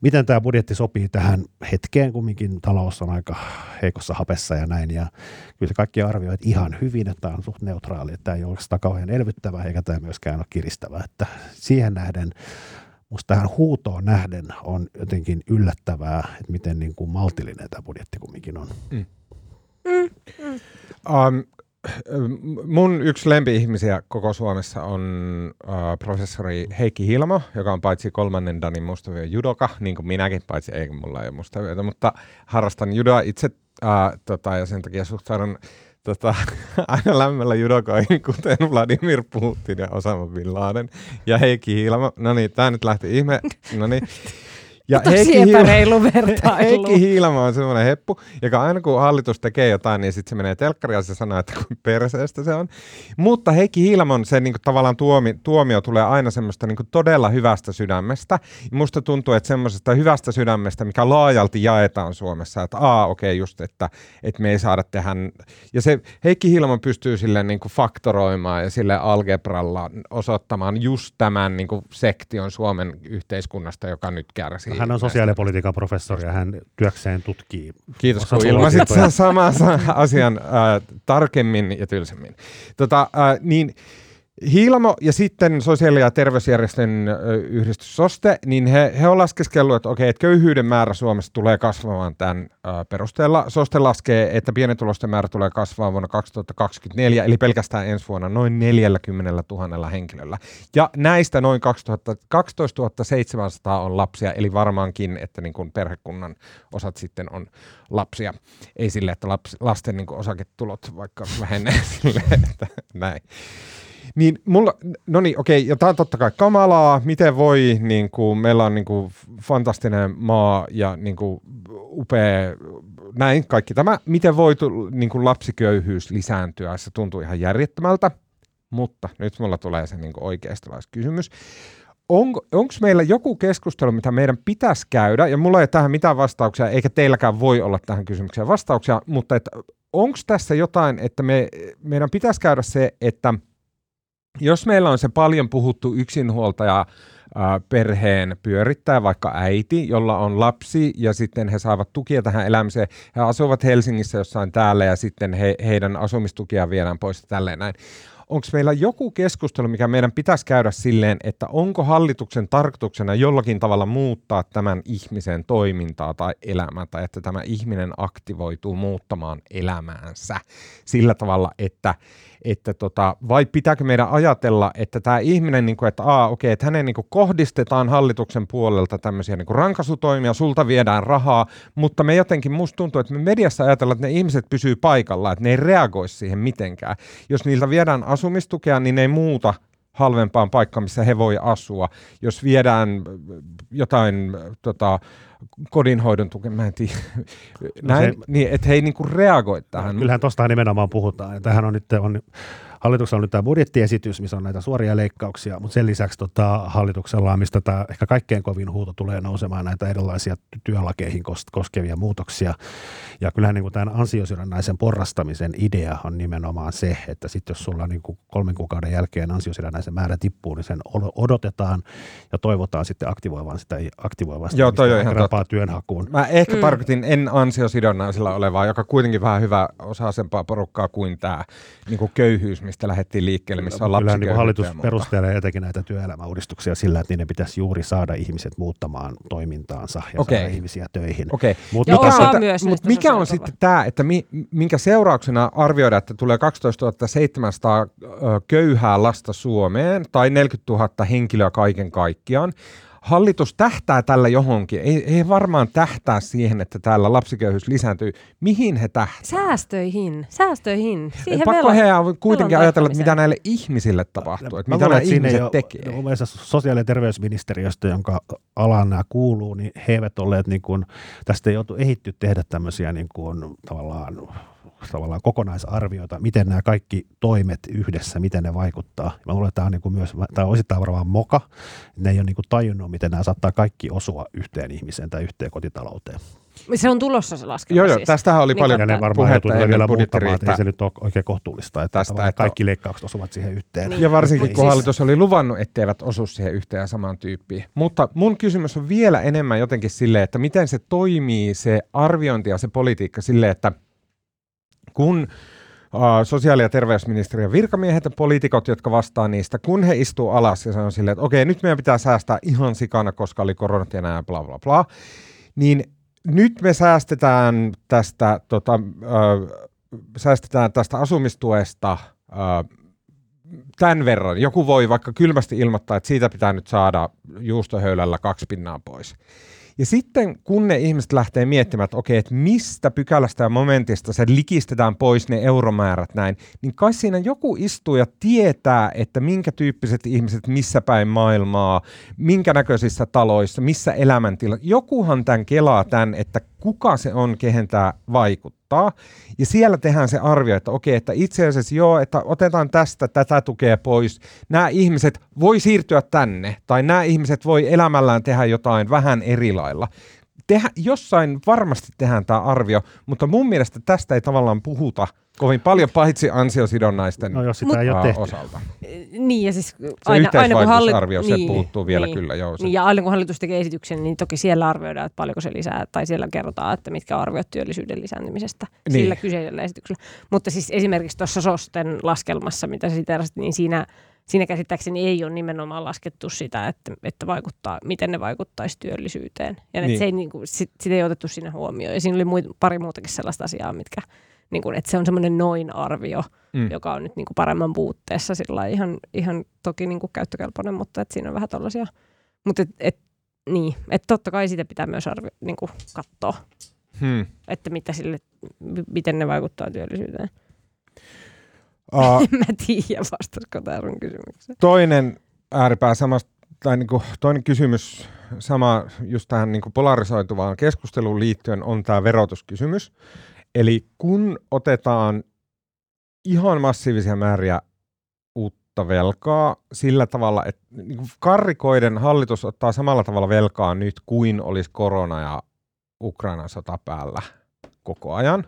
miten tämä budjetti sopii tähän hetkeen, kumminkin talous on aika heikossa hapessa ja näin, ja kyllä se kaikki arvioivat ihan hyvin, että tämä on suht neutraali, että tämä ei ole kauhean elvyttävä, eikä tämä myöskään ole kiristävä, että siihen nähden Musta tähän huutoon nähden on jotenkin yllättävää, että miten niin kuin maltillinen tämä budjetti kumminkin on. Mm. Mm, mm. Um, mun yksi lempi-ihmisiä koko Suomessa on uh, professori Heikki Hilmo, joka on paitsi kolmannen Danin mustavyö judoka, niin kuin minäkin, paitsi ei mulla ei ole mutta harrastan judoa itse uh, tota, ja sen takia suhtaudun tota, aina lämmöllä judokoihin, kuten Vladimir Putin ja Osama Bin Laden ja Heikki Hilmo. No niin, tää nyt lähti ihme. No niin. Ja Tosi Heikki epäreilu vertailu. Heikki Hiilama on semmoinen heppu, joka aina kun hallitus tekee jotain, niin sitten se menee telkkariin ja se sanoo, että kuin perseestä se on. Mutta Heikki Hiilamon se niin kuin, tavallaan tuomi, tuomio tulee aina semmoista niin kuin, todella hyvästä sydämestä. Ja musta tuntuu, että semmoisesta hyvästä sydämestä, mikä laajalti jaetaan Suomessa, että aa okei okay, just, että, että me ei saada tehdä. Ja se Heikki Hiilamon pystyy sille niin kuin, faktoroimaan ja sille algebralla osoittamaan just tämän niin kuin, sektion Suomen yhteiskunnasta, joka nyt kärsii hän on sosiaalipolitiikan professori ja hän työkseen tutkii. Kiitos, kun ilmasit saman asian äh, tarkemmin ja tylsemmin. Tota, äh, niin, Hiilamo ja sitten sosiaali- ja terveysjärjestön yhdistys SOSTE, niin he, he on laskeskellut, että okei, että köyhyyden määrä Suomessa tulee kasvamaan tämän perusteella. SOSTE laskee, että pienitulosten määrä tulee kasvamaan vuonna 2024, eli pelkästään ensi vuonna noin 40 000 henkilöllä. Ja näistä noin 2000, 12 700 on lapsia, eli varmaankin, että niin kuin perhekunnan osat sitten on lapsia. Ei sille, että laps, lasten niin kuin osaketulot vaikka vähenee sille, että näin. Niin mulla, no niin, okei, ja tämä on totta kai kamalaa, miten voi, niin kuin, meillä on niin kuin, fantastinen maa ja niin kuin, upea, näin kaikki tämä, miten voi niin kuin, lapsiköyhyys lisääntyä, se tuntuu ihan järjettömältä, mutta nyt mulla tulee se niin kysymys. On, Onko meillä joku keskustelu, mitä meidän pitäisi käydä, ja mulla ei tähän mitään vastauksia, eikä teilläkään voi olla tähän kysymykseen vastauksia, mutta onko tässä jotain, että me, meidän pitäisi käydä se, että – jos meillä on se paljon puhuttu yksinhuoltaja perheen pyörittää vaikka äiti, jolla on lapsi ja sitten he saavat tukia tähän elämiseen. He asuvat Helsingissä jossain täällä ja sitten he, heidän asumistukia viedään pois tälleen näin. Onko meillä joku keskustelu, mikä meidän pitäisi käydä silleen, että onko hallituksen tarkoituksena jollakin tavalla muuttaa tämän ihmisen toimintaa tai elämää, tai että tämä ihminen aktivoituu muuttamaan elämäänsä sillä tavalla, että että tota, vai pitääkö meidän ajatella, että tämä ihminen, niin kuin, että aa, okei, että hänen niin kuin, kohdistetaan hallituksen puolelta tämmöisiä niin kuin, rankasutoimia, sulta viedään rahaa, mutta me jotenkin, musta tuntuu, että me mediassa ajatellaan, että ne ihmiset pysyy paikalla, että ne ei reagoi siihen mitenkään. Jos niiltä viedään asumistukea, niin ne ei muuta halvempaan paikkaan, missä he voi asua. Jos viedään jotain tota, kodinhoidon tuke, mä en tiedä, no näin, se, niin, että he ei niinku reagoi tähän. Kyllähän tuosta nimenomaan puhutaan. Ja tähän on nyt on hallituksella on nyt tämä budjettiesitys, missä on näitä suoria leikkauksia, mutta sen lisäksi tota, hallituksella on, mistä tämä ehkä kaikkein kovin huuto tulee nousemaan näitä erilaisia työlakeihin koskevia muutoksia. Ja kyllähän niin kuin tämän ansiosidonnaisen porrastamisen idea on nimenomaan se, että sitten jos sulla niin kuin kolmen kuukauden jälkeen ansiosidonnaisen määrä tippuu, niin sen odotetaan ja toivotaan sitten aktivoivan sitä aktivoivasta Joo, toi on ihan totta. työnhakuun. Mä ehkä mm. tarkoitin en ansiosidonnaisella olevaa, joka kuitenkin vähän hyvä osaisempaa porukkaa kuin tämä niin kuin köyhyys, mistä lähdettiin liikkeelle, missä on Kyllä niin hallitus perustelee etenkin näitä työelämäuudistuksia sillä, että niiden pitäisi juuri saada ihmiset muuttamaan toimintaansa ja okay. saada ihmisiä töihin. Okay. Mut mikä on, myös mut mikä on sitten tämä, että mi, minkä seurauksena arvioidaan, että tulee 12 700 köyhää lasta Suomeen tai 40 000 henkilöä kaiken kaikkiaan, hallitus tähtää tällä johonkin. Ei, ei varmaan tähtää siihen, että täällä lapsiköyhyys lisääntyy. Mihin he tähtää? Säästöihin. Säästöihin. Siihen Pakko velo, he kuitenkin ajatella, että mitä näille ihmisille tapahtuu. Että mitä nämä ihmiset jo, tekee. Mun mielestä sosiaali- ja terveysministeriöstä, jonka alaan nämä kuuluu, niin he eivät olleet niin kuin, tästä ei joutu ehitty tehdä tämmöisiä niin kuin, tavallaan tavallaan kokonaisarviota, miten nämä kaikki toimet yhdessä, miten ne vaikuttaa. Mä luulen, että tämä on niin kuin myös, tämä on osittain varmaan moka, ne ei ole niin kuin tajunnut, miten nämä saattaa kaikki osua yhteen ihmiseen tai yhteen kotitalouteen. Se on tulossa se laskelma Joo, joo, siis. tästähän oli niin paljon ne varmaan puhetta vielä muuttamaan, että ei se nyt ole oikein kohtuullista, että, tästä, että kaikki leikkaukset osuvat siihen yhteen. Niin. Ja varsinkin kun siis... hallitus oli luvannut, etteivät osu siihen yhteen ja samaan tyyppiin. Mutta mun kysymys on vielä enemmän jotenkin silleen, että miten se toimii se arviointi ja se politiikka silleen, että – kun sosiaali- ja terveysministeriön virkamiehet ja poliitikot, jotka vastaa niistä, kun he istuu alas ja sanoo silleen, että okei, nyt meidän pitää säästää ihan sikana, koska oli koronat ja näin, bla bla bla, niin nyt me säästetään tästä, tota, äh, säästetään tästä asumistuesta äh, tämän verran. Joku voi vaikka kylmästi ilmoittaa, että siitä pitää nyt saada juustohöylällä kaksi pinnaa pois. Ja sitten kun ne ihmiset lähtee miettimään, että okei, että mistä pykälästä ja momentista se likistetään pois ne euromäärät näin, niin kai siinä joku istuu ja tietää, että minkä tyyppiset ihmiset missä päin maailmaa, minkä näköisissä taloissa, missä elämäntila. Jokuhan tämän kelaa tämän, että kuka se on, kehen tämä vaikuttaa. Ja siellä tehdään se arvio, että okei, että itse asiassa joo, että otetaan tästä tätä tukea pois. Nämä ihmiset voi siirtyä tänne, tai nämä ihmiset voi elämällään tehdä jotain vähän eri lailla. Tehdä, jossain varmasti tehdään tämä arvio, mutta mun mielestä tästä ei tavallaan puhuta – kovin paljon paitsi ansiosidonnaisten no, jos sitä ei ole tehty. osalta. Niin ja siis aina, se aina kun halli- se niin, puuttuu vielä niin, kyllä. Joo, se. Niin, ja aina kun hallitus tekee esityksen, niin toki siellä arvioidaan, että paljonko se lisää, tai siellä kerrotaan, että mitkä arviot työllisyyden lisääntymisestä niin. sillä kyseisellä esityksellä. Mutta siis esimerkiksi tuossa SOSTen laskelmassa, mitä sä siterasit, niin siinä, siinä käsittääkseni ei ole nimenomaan laskettu sitä, että, että vaikuttaa, miten ne vaikuttaisi työllisyyteen. Ja niin. se ei, niin kuin, sit, sitä ei otettu sinne huomioon. Ja siinä oli muut, pari muutakin sellaista asiaa, mitkä niin kuin, että se on semmoinen noin arvio, mm. joka on nyt niin kuin paremman puutteessa sillä ihan, ihan toki niin kuin käyttökelpoinen, mutta että siinä on vähän tällaisia. Mutta et, et, niin, että totta kai sitä pitää myös arvio, niin kuin katsoa, hmm. että mitä sille, miten ne vaikuttaa työllisyyteen. Uh, en mä tiedä, vastasko tämä kysymykseen. Toinen ääripää samasta, tai niin kuin toinen kysymys sama just tähän niin kuin polarisoituvaan keskusteluun liittyen on tämä verotuskysymys. Eli kun otetaan ihan massiivisia määriä uutta velkaa sillä tavalla, että niin kuin karrikoiden hallitus ottaa samalla tavalla velkaa nyt kuin olisi korona ja Ukrainan sota päällä koko ajan.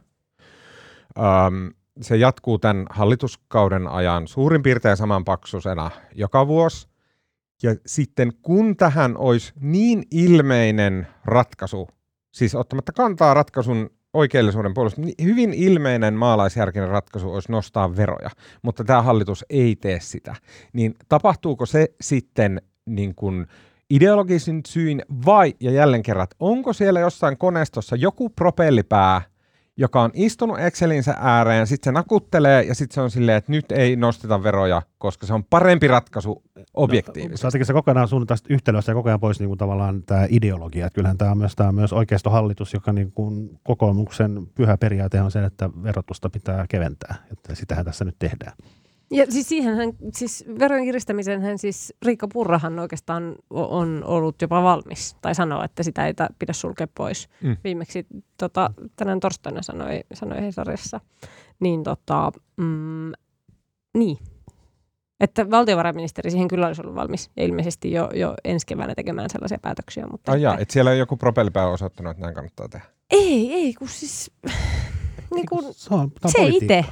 Öm, se jatkuu tämän hallituskauden ajan suurin piirtein saman paksusena joka vuosi. Ja sitten kun tähän olisi niin ilmeinen ratkaisu, siis ottamatta kantaa ratkaisun oikeellisuuden puolesta niin hyvin ilmeinen maalaisjärkinen ratkaisu olisi nostaa veroja, mutta tämä hallitus ei tee sitä. Niin tapahtuuko se sitten niin kuin ideologisin syin vai, ja jälleen kerran, onko siellä jossain koneistossa joku propellipää, joka on istunut Excelinsä ääreen, sitten se nakuttelee ja sitten se on silleen, että nyt ei nosteta veroja, koska se on parempi ratkaisu objektiivisesti. No, se kokonaan sun tästä yhtälöstä ja koko ajan pois niin kuin tavallaan tämä ideologia. Että kyllähän tämä on myös, tämä on myös oikeistohallitus, joka niin kuin kokoomuksen pyhä periaate on se, että verotusta pitää keventää. Että sitähän tässä nyt tehdään. Ja siis siihenhän, siis verojen kiristämisen siis Riikka Purrahan oikeastaan on ollut jopa valmis, tai sanoo, että sitä ei pidä sulkea pois. Mm. Viimeksi tota, tänään torstaina sanoi, sanoi Hesarissa. Niin tota, mm, Niin. Että valtiovarainministeri siihen kyllä olisi ollut valmis ja ilmeisesti jo, jo ensi keväänä tekemään sellaisia päätöksiä. Mutta Ai jaa, että- että siellä on joku propellipää osoittanut, että näin kannattaa tehdä. Ei, ei, kun siis... niin kun, Se, on, se itse.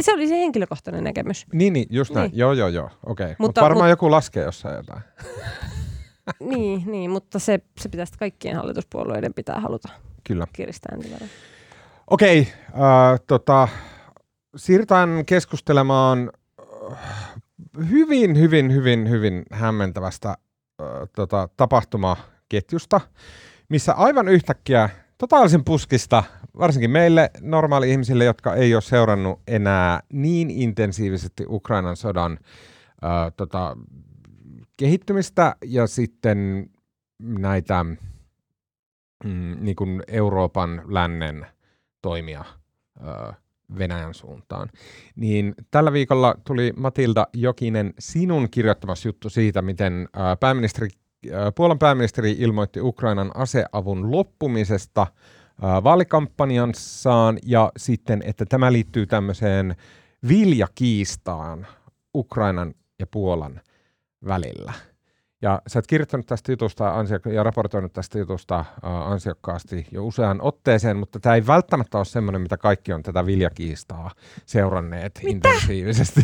Se oli se henkilökohtainen näkemys. Niin, niin just näin. Niin. Joo, joo, joo. Okei. Mutta Mutta- Mut varmaan mut- joku laskee jossain jotain. niin, niin, mutta se, se pitäisi kaikkien hallituspuolueiden pitää haluta Kyllä. kiristää. Okei, äh, tota, siirrytään keskustelemaan äh, hyvin, hyvin, hyvin, hyvin hämmentävästä äh, tota, tapahtumaketjusta, missä aivan yhtäkkiä totaalisen puskista, varsinkin meille normaali-ihmisille, jotka ei ole seurannut enää niin intensiivisesti Ukrainan sodan äh, tota, kehittymistä ja sitten näitä mm, niin kuin Euroopan lännen toimia ö, Venäjän suuntaan. Niin tällä viikolla tuli Matilda Jokinen sinun kirjoittamassa juttu siitä, miten ö, pääministeri, Puolan pääministeri ilmoitti Ukrainan aseavun loppumisesta ö, vaalikampanjassaan ja sitten, että tämä liittyy tämmöiseen viljakiistaan Ukrainan ja Puolan välillä. Ja sä oot kirjoittanut tästä jutusta ansio- ja raportoinut tästä jutusta äh, ansiokkaasti jo useaan otteeseen, mutta tämä ei välttämättä ole semmoinen, mitä kaikki on tätä viljakiistaa seuranneet mitä? intensiivisesti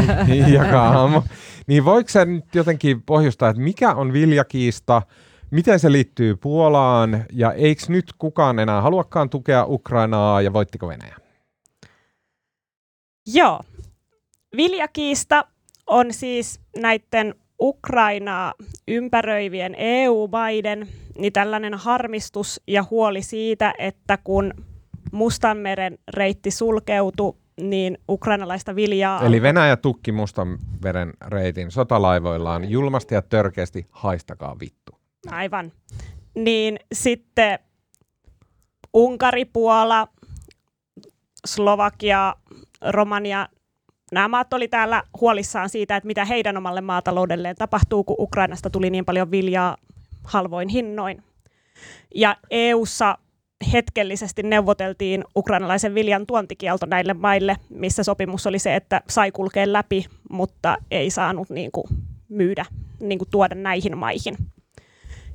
joka aamu. Niin voiko sä nyt jotenkin pohjustaa, että mikä on viljakiista, miten se liittyy Puolaan ja eikö nyt kukaan enää haluakaan tukea Ukrainaa ja voittiko Venäjä? Joo. Viljakiista on siis näiden Ukrainaa ympäröivien EU-maiden niin tällainen harmistus ja huoli siitä, että kun Mustanmeren reitti sulkeutui, niin ukrainalaista viljaa... Eli Venäjä tukki Mustanveren reitin sotalaivoillaan julmasti ja törkeästi, haistakaa vittu. Aivan. Niin sitten Unkari, Puola, Slovakia, Romania, nämä maat oli täällä huolissaan siitä, että mitä heidän omalle maataloudelleen tapahtuu, kun Ukrainasta tuli niin paljon viljaa halvoin hinnoin. Ja EU:ssa hetkellisesti neuvoteltiin ukrainalaisen viljan tuontikielto näille maille, missä sopimus oli se, että sai kulkea läpi, mutta ei saanut niin kuin, myydä, niin kuin, tuoda näihin maihin.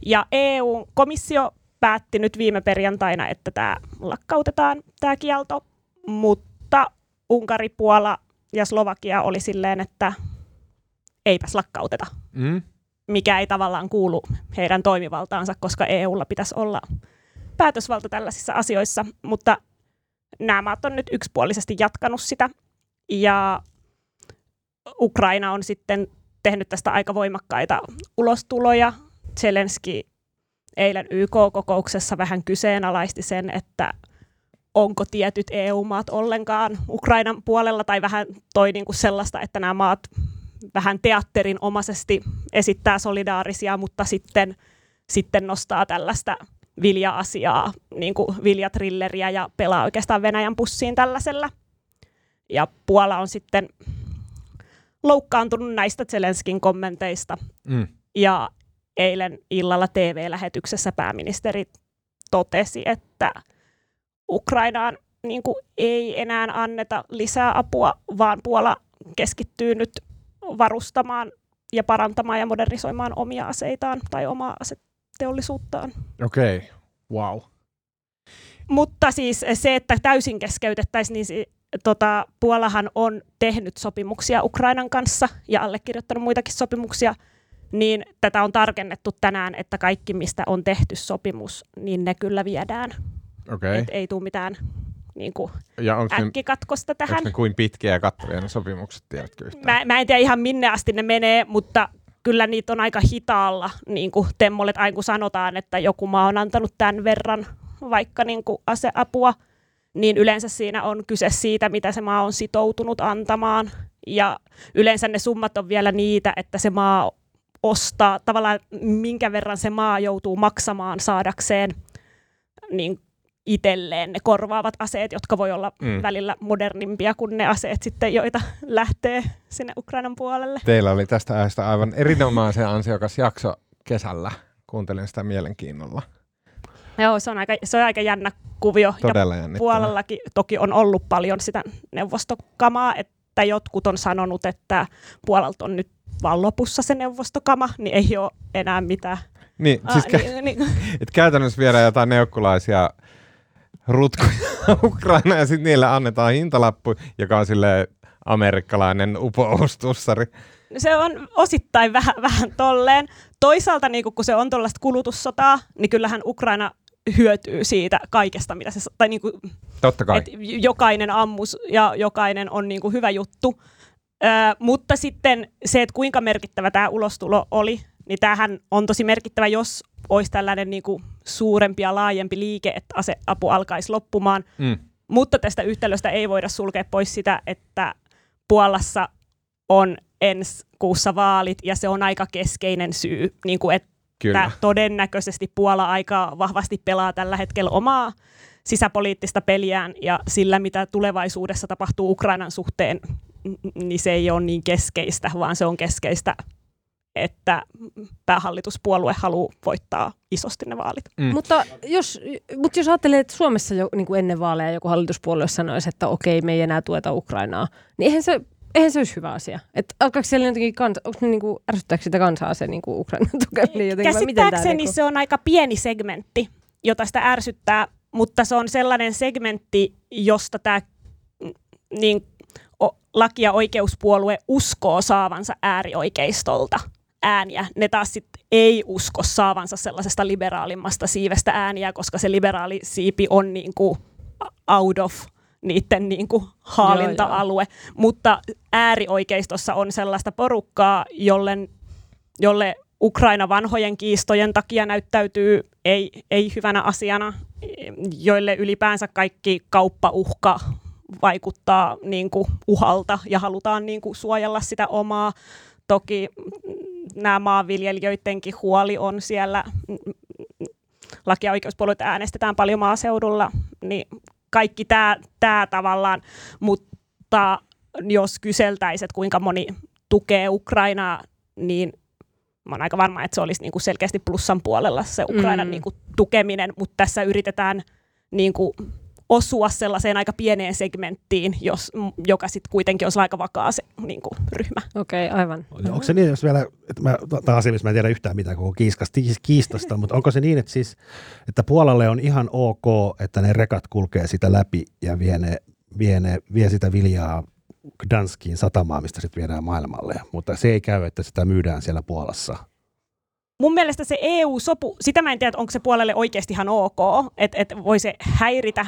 Ja EU-komissio päätti nyt viime perjantaina, että tämä lakkautetaan, tämä kielto, mutta Unkari, Puola ja Slovakia oli silleen, että eipäs lakkauteta, Mm? mikä ei tavallaan kuulu heidän toimivaltaansa, koska EUlla pitäisi olla päätösvalta tällaisissa asioissa, mutta nämä maat on nyt yksipuolisesti jatkanut sitä, ja Ukraina on sitten tehnyt tästä aika voimakkaita ulostuloja. Zelenski eilen YK-kokouksessa vähän kyseenalaisti sen, että onko tietyt EU-maat ollenkaan Ukrainan puolella, tai vähän toi niinku sellaista, että nämä maat vähän teatterinomaisesti esittää solidaarisia, mutta sitten, sitten nostaa tällaista vilja-asiaa, niin kuin viljatrilleriä ja pelaa oikeastaan Venäjän pussiin tällaisella. Ja Puola on sitten loukkaantunut näistä Zelenskin kommenteista. Mm. Ja eilen illalla TV-lähetyksessä pääministeri totesi, että Ukrainaan niin kuin ei enää anneta lisää apua, vaan Puola keskittyy nyt varustamaan ja parantamaan ja modernisoimaan omia aseitaan tai omaa aseteollisuuttaan. Okei, okay. wow. Mutta siis se, että täysin keskeytettäisiin, niin tota, Puolahan on tehnyt sopimuksia Ukrainan kanssa ja allekirjoittanut muitakin sopimuksia, niin tätä on tarkennettu tänään, että kaikki, mistä on tehty sopimus, niin ne kyllä viedään. Okei. Et ei tule mitään niin kuin, Ja onko ne, äkkikatkosta onks tähän. ne kuin pitkiä ja kattavia ne sopimukset, tiedätkö yhtään? Mä, mä en tiedä ihan minne asti ne menee, mutta kyllä niitä on aika hitaalla, niin kuin Temmolet aina kun sanotaan, että joku maa on antanut tämän verran vaikka niin kuin aseapua, niin yleensä siinä on kyse siitä, mitä se maa on sitoutunut antamaan. Ja yleensä ne summat on vielä niitä, että se maa ostaa, tavallaan minkä verran se maa joutuu maksamaan saadakseen niin itselleen ne korvaavat aseet, jotka voi olla Mm. välillä modernimpia kuin ne aseet sitten, joita lähtee sinne Ukrainan puolelle. Teillä oli tästä aiheesta aivan erinomaisen ansiokas jakso kesällä. Kuuntelin sitä mielenkiinnolla. Joo, se on aika, se on aika jännä kuvio. Ja Todella jännittävää. puolellakin toki on ollut paljon sitä neuvostokamaa, että jotkut on sanonut, että Puolalta on nyt vaan lopussa se neuvostokama, niin ei ole enää mitään. Niin, Ah, siis kä- niin, niin, et käytännössä viedään jotain neukkulaisia rutkuja Ukraina ja sitten niille annetaan hintalappu, joka on sille amerikkalainen upoustussari. se on osittain vähän, vähän tolleen. Toisaalta niin kun se on tuollaista kulutussotaa, niin kyllähän Ukraina hyötyy siitä kaikesta, mitä se, tai niin kuin, Totta kai. et jokainen ammus ja jokainen on niin kuin hyvä juttu. Ö, mutta sitten se, että kuinka merkittävä tämä ulostulo oli, niin tämähän on tosi merkittävä, jos olisi tällainen niin kuin suurempi ja laajempi liike, että aseapu alkaisi loppumaan. Mm. Mutta tästä yhtälöstä ei voida sulkea pois sitä, että Puolassa on ensi kuussa vaalit ja se on aika keskeinen syy, niin kuin että Kyllä. todennäköisesti Puola aika vahvasti pelaa tällä hetkellä omaa sisäpoliittista peliään ja sillä, mitä tulevaisuudessa tapahtuu Ukrainan suhteen, niin se ei ole niin keskeistä, vaan se on keskeistä, että päähallituspuolue haluaa voittaa isosti ne vaalit. Mm. Mutta jos, mutta jos ajattelee, että Suomessa jo, niin kuin ennen vaaleja joku hallituspuolue sanoisi, että okei, me ei enää tueta Ukrainaa, niin eihän se, eihän se olisi hyvä asia. Että alkaako siellä jotenkin, kans, onko ne niin kuin, ärsyttääkö sitä kansaa se niin kuin Ukrainan tukeminen jotenkin? vai miten tää Käsittääkseni niinku- se on aika pieni segmentti, jota sitä ärsyttää, mutta se on sellainen segmentti, josta tämä niin, o, laki- ja oikeuspuolue uskoo saavansa äärioikeistolta ääniä. Ne taas sit ei usko saavansa sellaisesta liberaalimmasta siivestä ääniä, koska se liberaali siipi on niin kuin out of niiden niin kuin haalinta-alue. Mutta äärioikeistossa on sellaista porukkaa, jolle, jolle Ukraina vanhojen kiistojen takia näyttäytyy ei, ei hyvänä asiana, joille ylipäänsä kaikki kauppauhka vaikuttaa niin kuin uhalta ja halutaan niin kuin suojella sitä omaa. Toki nämä maanviljelijöidenkin huoli on siellä, laki- ja oikeuspuolueet äänestetään paljon maaseudulla, niin kaikki tämä, tämä tavallaan, mutta jos kyseltäisiin, että kuinka moni tukee Ukrainaa, niin mä olen aika varma, että se olisi niin kuin selkeästi plussan puolella se Ukrainan Mm. niin kuin tukeminen, mutta tässä yritetään niin kuin osua sellaiseen aika pieneen segmenttiin, jos, joka sitten kuitenkin olisi aika vakaa se niin kuin, ryhmä. Okei, okay, aivan. Onko se niin, jos vielä, että mä, tämä asia, missä mä en tiedä yhtään mitään koko kiiskasta, kiistasta, mutta onko se niin, että siis, että Puolalle on ihan ok, että ne rekat kulkee sitä läpi ja vie, ne, vie, ne, vie sitä viljaa Gdanskiin satamaan, mistä sitten viedään maailmalle, mutta se ei käy, että sitä myydään siellä Puolassa. Mun mielestä se EU-sopu, sitä mä en tiedä, onko se puolelle oikeasti ihan ok, että et voi se häiritä,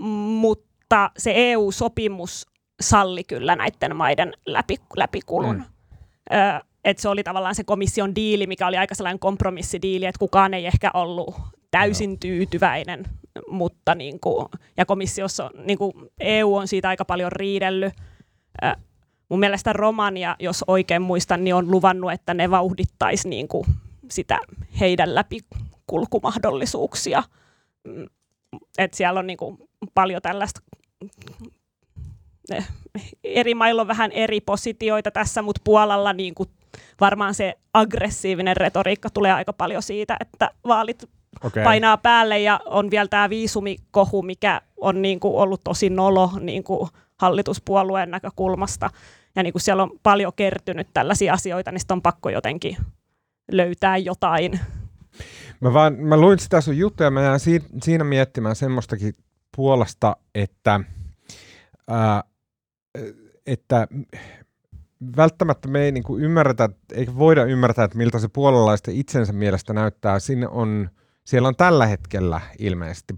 mutta se EU-sopimus salli kyllä näiden maiden läpi, läpikulun. Mm. Mm. Ö, et se oli tavallaan se komission diili, mikä oli aika sellainen kompromissidiili, että kukaan ei ehkä ollut täysin tyytyväinen, mutta niin kuin, ja komissiossa niin kuin EU on siitä aika paljon riidellyt. Ö, mun mielestä Romania, jos oikein muistan, niin on luvannut, että ne vauhdittaisi niin kuin sitä heidän läpikulkumahdollisuuksia. Mm, Et siellä on niin kuin paljon tällaista eh, eri mailla on vähän eri positioita tässä, mutta Puolalla niin kuin varmaan se aggressiivinen retoriikka tulee aika paljon siitä, että vaalit Okay. painaa päälle ja on vielä tämä viisumikohu, mikä on niin kuin ollut tosi nolo niin kuin hallituspuolueen näkökulmasta. Ja niin kuin siellä on paljon kertynyt tällaisia asioita, niin on pakko jotenkin löytää jotain. Mä, vaan, mä luin sitä sun juttuja ja mä jään si- siinä miettimään semmoistakin puolesta, että, ää, että välttämättä me ei niinku ymmärretä, eikä voida ymmärtää, että miltä se puolalaisten itsensä mielestä näyttää. Sinne on, siellä on tällä hetkellä ilmeisesti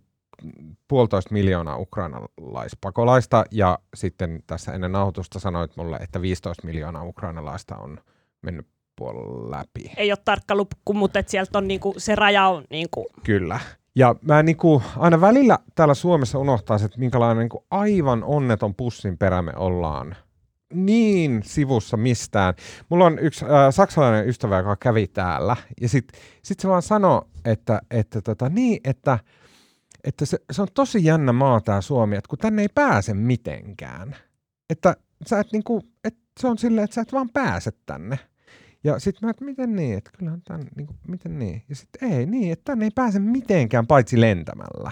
puolitoista miljoonaa ukrainalaispakolaista ja sitten tässä ennen nauhoitusta sanoit mulle, että 15 miljoonaa ukrainalaista on mennyt puolella läpi. Ei ole tarkka luku, mutta et sieltä on niin kuin, se raja on niin kuin, Kyllä. Ja mä niinku, aina välillä täällä Suomessa unohtaa se, että minkälainen niinku aivan onneton pussin perä me ollaan niin sivussa mistään. Mulla on yksi äh, saksalainen ystävä, joka kävi täällä, ja sitten sit se vaan sanoi, että, että tota, niin, että, että se, se on tosi jännä maa tämä Suomi, että kun tänne ei pääse mitenkään. Että sä et niinku, et se on silleen, että sä et vaan pääse tänne. Ja sitten mä, että miten niin, että kyllähän tän, niin kuin, miten niin. Ja sitten ei niin, että tänne ei pääse mitenkään paitsi lentämällä.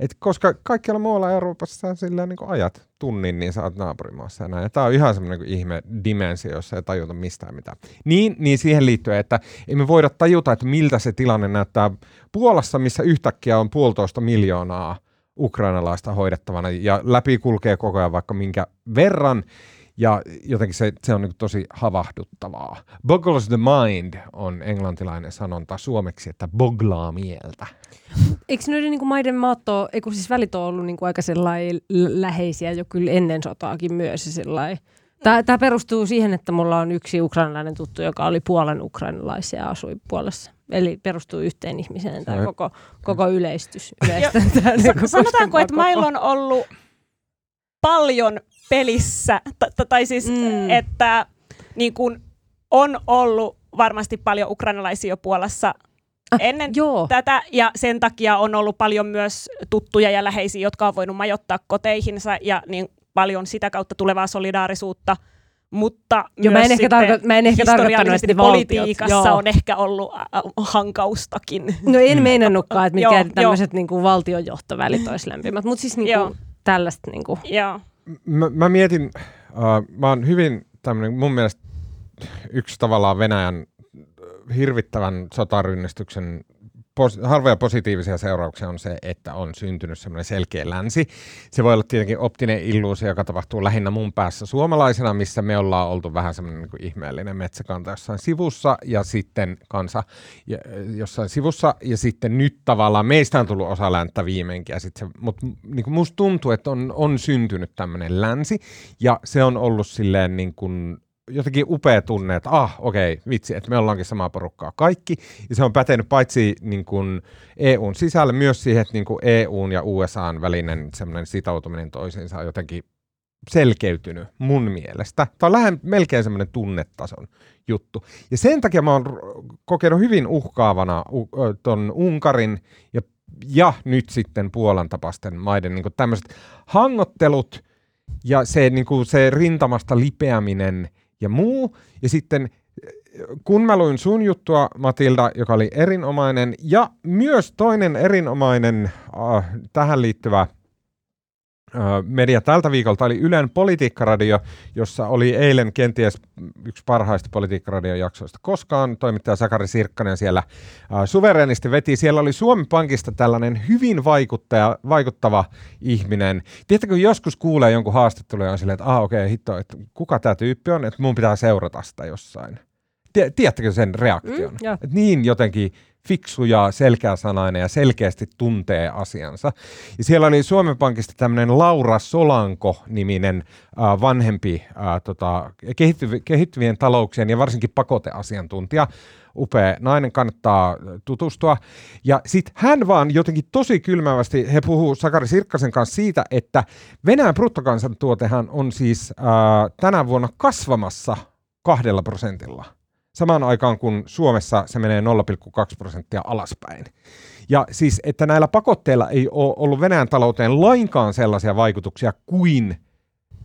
Et koska kaikkialla muualla Euroopassa sillä niin ajat tunnin, niin oot naapurimaassa ja näin. Tää on ihan semmoinen niin ihme dimensio, jossa ei tajuta mistään mitään. Niin, niin siihen liittyen, että emme voida tajuta, että miltä se tilanne näyttää Puolassa, missä yhtäkkiä on puolitoista miljoonaa ukrainalaista hoidettavana ja läpi kulkee koko ajan vaikka minkä verran. Ja jotenkin se, se on niin tosi havahduttavaa. Boggles the mind on englantilainen sanonta suomeksi, että boglaa mieltä. Eikö noiden niin kuin maiden maat ole, eikö siis välit on ollut niin kuin aika läheisiä jo kyllä ennen sotaakin myös. Tämä, tämä perustuu siihen, että mulla on yksi ukrainalainen tuttu, joka oli puolen ukrainalaisia ja asui puolessa. Eli perustuu yhteen ihmiseen tämä koko, koko yleistys. Yleistön, tämä, niin Sanotaanko, että meillä on ollut paljon pelissä, t- tai siis, mm. että niin kun on ollut varmasti paljon ukrainalaisia jo Puolassa ah, ennen joo. tätä, ja sen takia on ollut paljon myös tuttuja ja läheisiä, jotka on voinut majoittaa koteihinsa, ja niin paljon sitä kautta tulevaa solidaarisuutta – mutta Joo, mä en ehkä, tarko- mä en ehkä tarkoittanut, että politiikassa valtiot, on ehkä ollut hankaustakin. No en meinannutkaan, että mitkä tämmöiset niinku valtionjohtovälit olisi lämpimät, mutta siis niinku tällaista. Niinku. Joo. Mä, mä mietin, uh, mä oon hyvin tämmöinen, mun mielestä yksi tavallaan Venäjän hirvittävän sotarynnistyksen pos, harvoja positiivisia seurauksia on se, että on syntynyt semmoinen selkeä länsi. Se voi olla tietenkin optinen illuusio, joka tapahtuu lähinnä mun päässä suomalaisena, missä me ollaan oltu vähän semmoinen niin ihmeellinen metsäkanta jossain sivussa ja sitten kansa jossain sivussa ja sitten nyt tavallaan meistä on tullut osa länttä viimeinkin. Mutta niin musta tuntuu, että on, on syntynyt tämmöinen länsi ja se on ollut silleen niin kuin jotenkin upea tunne, että ah, okei, okay, vitsi, että me ollaankin samaa porukkaa kaikki. Ja se on pätenyt paitsi niin kuin EUn sisällä myös siihen, että niin kuin EUn ja USAn välinen semmoinen sitoutuminen toisiinsa on jotenkin selkeytynyt mun mielestä. Tämä on lähen, melkein semmoinen tunnetason juttu. Ja sen takia mä oon kokenut hyvin uhkaavana ton Unkarin ja, ja nyt sitten Puolan tapaisten maiden niin tämmöiset hangottelut ja se, niin kuin se rintamasta lipeäminen – ja muu. Ja sitten kun mä luin sun juttua, Matilda, joka oli erinomainen, ja myös toinen erinomainen äh, tähän liittyvä media tältä viikolta oli Ylen politiikkaradio, jossa oli eilen kenties yksi parhaista politiikkaradiojaksoista koskaan. Toimittaja Sakari Sirkkanen siellä suverenisti veti. Siellä oli Suomen Pankista tällainen hyvin vaikuttaja, vaikuttava ihminen. Tiedättekö, joskus kuulee jonkun haastattelun ja on silleen, että ah, okei, okay, hitto, että kuka tämä tyyppi on, että mun pitää seurata sitä jossain. Tiedättekö sen reaktion? Mm, yeah. niin jotenkin fiksu ja selkeäsanainen ja selkeästi tuntee asiansa. Ja siellä oli Suomen Pankista tämmöinen Laura Solanko-niminen äh, vanhempi äh, tota, kehittyv- kehittyvien talouksien ja varsinkin pakoteasiantuntija, upea nainen, kannattaa tutustua. Ja sitten hän vaan jotenkin tosi kylmävästi, he puhuu Sakari Sirkkasen kanssa siitä, että Venäjän bruttokansantuotehan on siis äh, tänä vuonna kasvamassa kahdella prosentilla samaan aikaan kun Suomessa se menee 0,2 prosenttia alaspäin. Ja siis, että näillä pakotteilla ei ole ollut Venäjän talouteen lainkaan sellaisia vaikutuksia kuin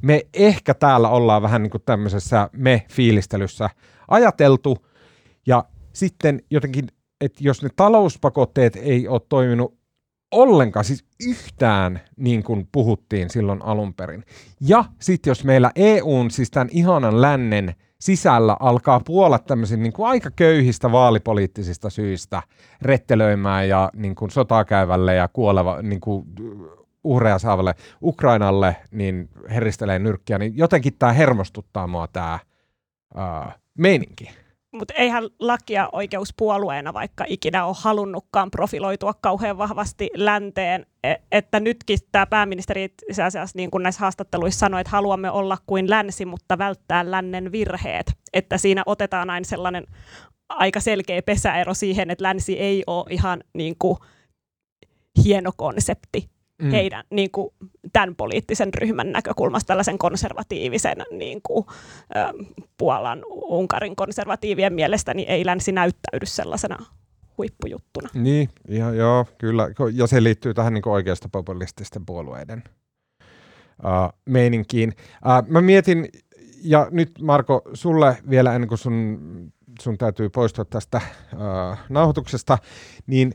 me ehkä täällä ollaan vähän niin kuin tämmöisessä me-fiilistelyssä ajateltu. Ja sitten jotenkin, että jos ne talouspakotteet ei ole toiminut ollenkaan, siis yhtään niin kuin puhuttiin silloin alun perin. Ja sitten jos meillä EUn, siis tämän ihanan lännen – sisällä alkaa puolet tämmöisiä niin kuin aika köyhistä vaalipoliittisista syistä rettelöimään ja niin kuin sotaa käyvälle ja kuoleva, niin kuin uhreja saavalle Ukrainalle, niin heristelee nyrkkiä, niin jotenkin tämä hermostuttaa mua tämä ää, meininki mutta eihän lakia oikeuspuolueena vaikka ikinä ole halunnutkaan profiloitua kauhean vahvasti länteen, e, että nytkin tämä pääministeri itse asiassa niin kuin näissä haastatteluissa sanoi, että haluamme olla kuin länsi, mutta välttää lännen virheet, että siinä otetaan aina sellainen aika selkeä pesäero siihen, että länsi ei ole ihan niin kuin hieno konsepti, mm. heidän niin kuin, tämän poliittisen ryhmän näkökulmasta tällaisen konservatiivisen niin kuin, Puolan, Unkarin konservatiivien mielestä niin ei länsi näyttäydy sellaisena huippujuttuna. Niin, ja, joo, kyllä. Ja se liittyy tähän niin oikeasta populististen puolueiden uh, meininkiin. Uh, mä mietin, ja nyt Marko, sulle vielä ennen kuin sun, sun täytyy poistua tästä uh, nauhoituksesta, niin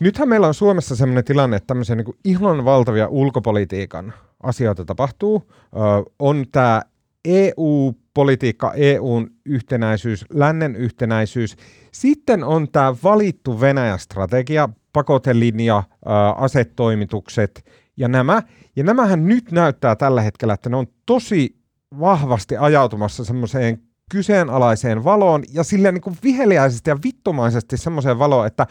nythän meillä on Suomessa sellainen tilanne, että tämmöisiä niin ihan valtavia ulkopolitiikan asioita tapahtuu. Ö, on tämä EU-politiikka, EUn yhtenäisyys, lännen yhtenäisyys. Sitten on tämä valittu Venäjä-strategia, pakotelinja, ö, asetoimitukset ja nämä. Ja nämähän nyt näyttää tällä hetkellä, että ne on tosi vahvasti ajautumassa semmoiseen kyseenalaiseen valoon ja sille niin kuin viheliäisesti ja vittumaisesti semmoiseen valoon, että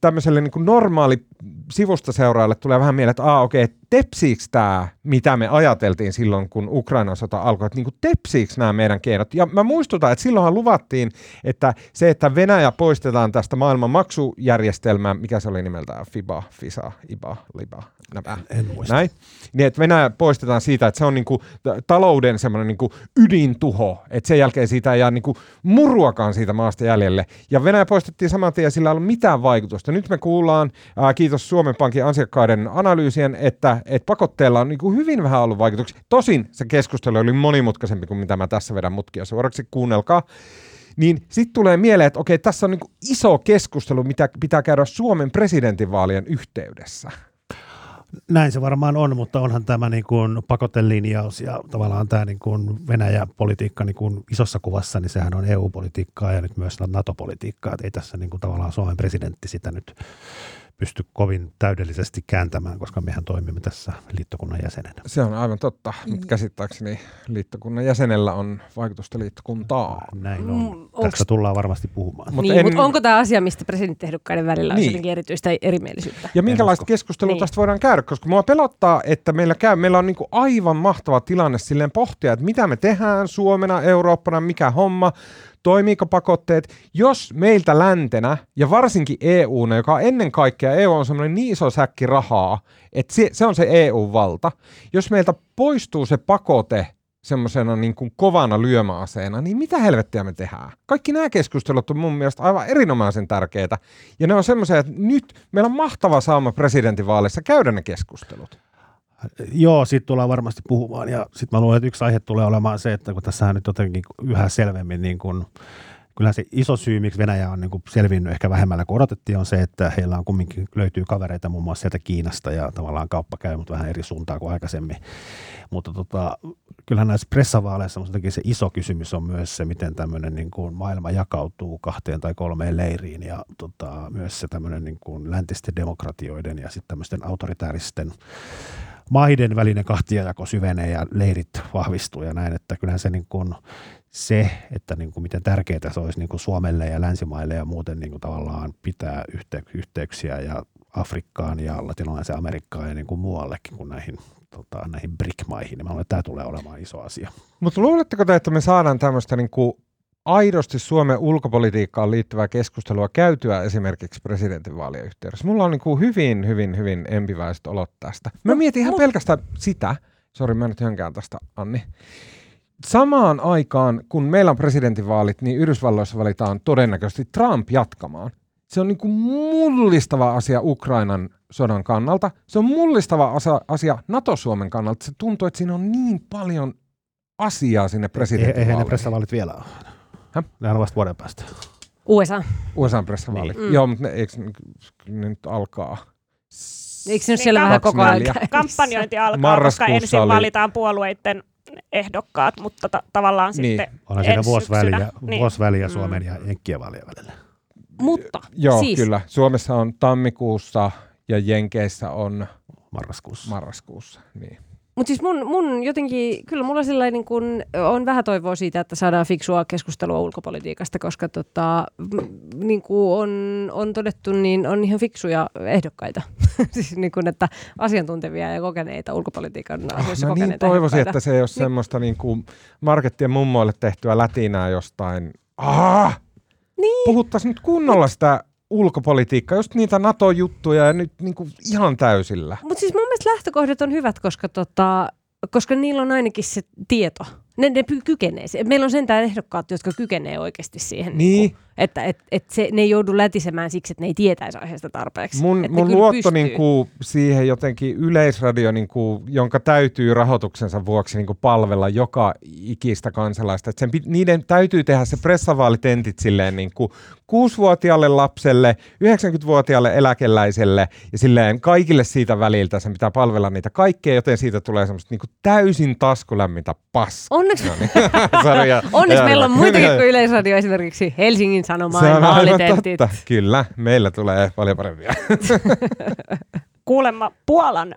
tämmöiselle niin normaali sivusta seuraajalle tulee vähän mieleen, että Aa, okei, okay, tepsiikö tämä, mitä me ajateltiin silloin, kun Ukrainan sota alkoi, että niin kuin tepsiikö nämä meidän keinot. Ja mä muistutan, että silloinhan luvattiin, että se, että Venäjä poistetaan tästä maailman maksujärjestelmää, mikä se oli nimeltään, FIBA, FISA, IBA, LIBA, nämä, En muista. näin, niin että Venäjä poistetaan siitä, että se on niin kuin talouden semmoinen niin kuin ydintuho, että sen jälkeen siitä ei jää niin kuin muruakaan siitä maasta jäljelle. Ja Venäjä poistettiin saman tien ja sillä ei ollut mitään vaikutusta. Nyt me kuullaan, ää, kiitos Suomen Pankin asiakkaiden analyysien, että, että pakotteella on niin hyvin vähän ollut vaikutuksia. Tosin se keskustelu oli monimutkaisempi kuin mitä mä tässä vedän mutkia suoraksi, kuunnelkaa. Niin sitten tulee mieleen, että okei, tässä on niin iso keskustelu, mitä pitää käydä Suomen presidentinvaalien yhteydessä. Näin se varmaan on, mutta onhan tämä niin kuin pakotelinjaus ja tavallaan tämä niin kuin Venäjä-politiikka niin kuin isossa kuvassa, niin sehän on EU-politiikkaa ja nyt myös NATO-politiikkaa. Että ei tässä niin kuin tavallaan Suomen presidentti sitä nyt pysty kovin täydellisesti kääntämään, koska mehän toimimme tässä liittokunnan jäsenenä. Se on aivan totta, mutta käsittääkseni liittokunnan jäsenellä on vaikutusta liittokuntaan. Näin on. Mm, Mm, onks- Tästä tullaan varmasti puhumaan. Mut Mut niin, en- mutta onko tämä asia, mistä presidenttiehdokkaiden välillä on Niin. jotenkin erityistä erimielisyyttä? Ja minkälaista keskustelua Niin. tästä voidaan käydä, koska mua pelottaa, että meillä, käy, meillä on niinku aivan mahtava tilanne silleen pohtia, että mitä me tehdään Suomena, Eurooppana, mikä homma, toimiiko pakotteet, jos meiltä läntenä ja varsinkin EUna, joka on ennen kaikkea EU on semmoinen niin iso säkki rahaa, että se, se on se EU-valta, jos meiltä poistuu se pakote semmoisena niin kuin kovana lyömäaseena, niin mitä helvettiä me tehdään? Kaikki nämä keskustelut on mun mielestä aivan erinomaisen tärkeitä. Ja ne on semmoisia, että nyt meillä on mahtava sauma presidentinvaaleissa käydä ne keskustelut. Joo, siitä tullaan varmasti puhumaan ja sitten mä luulen, että yksi aihe tulee olemaan se, että kun tässähän nyt jotenkin yhä selvemmin niin kuin, kyllähän se iso syy, miksi Venäjä on niin selvinnyt ehkä vähemmällä kuin odotettiin, on se, että heillä on kumminkin löytyy kavereita muun muassa sieltä Kiinasta ja tavallaan kauppa käy, mutta vähän eri suuntaan kuin aikaisemmin. Mutta tota, kyllähän näissä pressavaaleissa jotenkin se iso kysymys on myös se, miten tämmöinen niin kuin maailma jakautuu kahteen tai kolmeen leiriin ja tota, myös se tämmöinen niin kuin läntisten demokratioiden ja sitten tämmöisten autoritääristen maiden välinen kahtiajako syvenee ja leirit vahvistuu ja näin, että kyllähän se, niin kuin, se että niin kuin miten tärkeää se olisi niin kuin Suomelle ja länsimaille ja muuten niin kuin tavallaan pitää yhtey- yhteyksiä ja Afrikkaan ja latinalaiseen Amerikkaan ja niin kuin muuallekin kuin näihin, tota, näihin BRIC-maihin, niin mä luulen, että tämä tulee olemaan iso asia. Mutta luuletteko te, että me saadaan tämmöistä niin kuin aidosti Suomen ulkopolitiikkaan liittyvää keskustelua käytyä esimerkiksi presidentinvaalien yhteydessä? Mulla on niin kuin hyvin, hyvin, hyvin empiväiset olot tästä. Mä Mut- mietin ihan pelkästään sitä, sori mä nyt hönkään tästä Anni, samaan aikaan, kun meillä on presidentinvaalit, niin Yhdysvalloissa valitaan todennäköisesti Trump jatkamaan. Se on niin kuin mullistava asia Ukrainan sodan kannalta. Se on mullistava asia NATO-Suomen kannalta. Se tuntuu, että siinä on niin paljon asiaa sinne Eihän ne pressavaalit vielä ole. Häh? Nehän on vasta vuoden päästä. USA. USA pressavaalit. Niin. Mm. Joo, mutta ne, eikö ne, ne nyt alkaa? Eikö se nyt Niin, siellä vähän koko ajan 24. käynnissä? Kampanjointi alkaa, Marraskuussa koska ensin oli- valitaan puolueiden ehdokkaat, mutta ta- tavallaan Niin. sitten Onhan siinä vuosi väliä. Niin. vuosi väliä Mm. Suomen ja Jenkkien vaalien välillä. Mutta Joo, siis, kyllä. Suomessa on tammikuussa ja Jenkeissä on Marraskuussa. marraskuussa. Niin. Mutta siis mun, mun jotenkin, kyllä mulla sillä niin kun, on vähän toivoa siitä, että saadaan fiksua keskustelua ulkopolitiikasta, koska tota, niin kuin on, on todettu, niin on ihan fiksuja ehdokkaita. siis niin kun, että asiantuntevia ja kokeneita ulkopolitiikan asioissa Mä niin kokeneita toivoisin, että se ei ole semmoista niin kuin markettien mummoille tehtyä lätinää jostain. Ah! Niin. Puhuttaisiin nyt kunnolla sitä ulkopolitiikkaa, just niitä NATO-juttuja ja nyt niin kuin ihan täysillä. Mutta siis mun mielestä lähtökohdat on hyvät, koska, tota, koska niillä on ainakin se tieto. Ne, ne kykenee. Meillä on sentään ehdokkaat, jotka kykenee oikeasti siihen. Niin. kuin, että et, et se, ne ei joudu lätisemään siksi, että ne ei tietäisi aiheesta tarpeeksi. Mun, Et ne mun luotto pystyy. niin kuin, siihen jotenkin yleisradio, niin kuin, jonka täytyy rahoituksensa vuoksi niin kuin, palvella joka ikistä kansalaista. Et sen, niiden täytyy tehdä se pressavaalitentit silleen niin kuin, kuusivuotiaalle lapselle, 90-vuotiaalle eläkeläiselle ja silleen kaikille siitä väliltä sen pitää palvella niitä kaikkea, joten siitä tulee semmoista niin kuin, täysin taskulämmintä paskaa. Onneksi, No niin. Sori, ja- onneksi ja- meillä on muitakin kuin Yleisradio, esimerkiksi Helsingin Sanomaan vaalitentit. totta. Kyllä, meillä tulee paljon parempia. kuulemma Puolan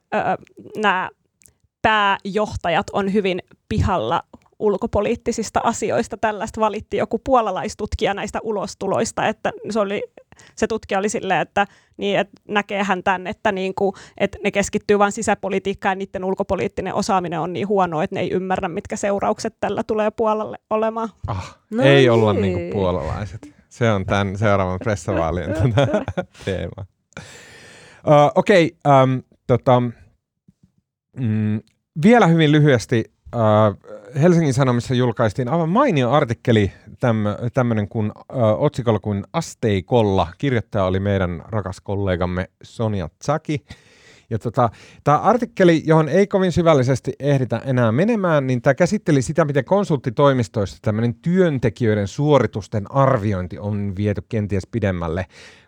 nämä pääjohtajat on hyvin pihalla ulkopoliittisista asioista. Tällaista valitti joku puolalaistutkija näistä ulostuloista, että se, oli, se tutkija oli silleen, että, niin, että näkee hän tämän, että, niin kuin, että ne keskittyy vain sisäpolitiikkaan ja niiden ulkopoliittinen osaaminen on niin huono, että ne ei ymmärrä, mitkä seuraukset tällä tulee Puolalle olemaan. Ah, No ei niin. olla niinku puolalaiset. Se on tämän seuraavan pressavaalien teema. Uh, Okei, okay, um, tota, mm, vielä hyvin lyhyesti. Uh, Helsingin Sanomissa julkaistiin aivan mainio artikkeli tämmöinen kuin uh, otsikolla kuin Asteikolla. Kirjoittaja oli meidän rakas kollegamme Sonja Tsaki. Ja tota, tämä artikkeli, johon ei kovin syvällisesti ehditä enää menemään, niin tämä käsitteli sitä, miten konsulttitoimistoissa tämmöinen työntekijöiden suoritusten arviointi on viety kenties pidemmälle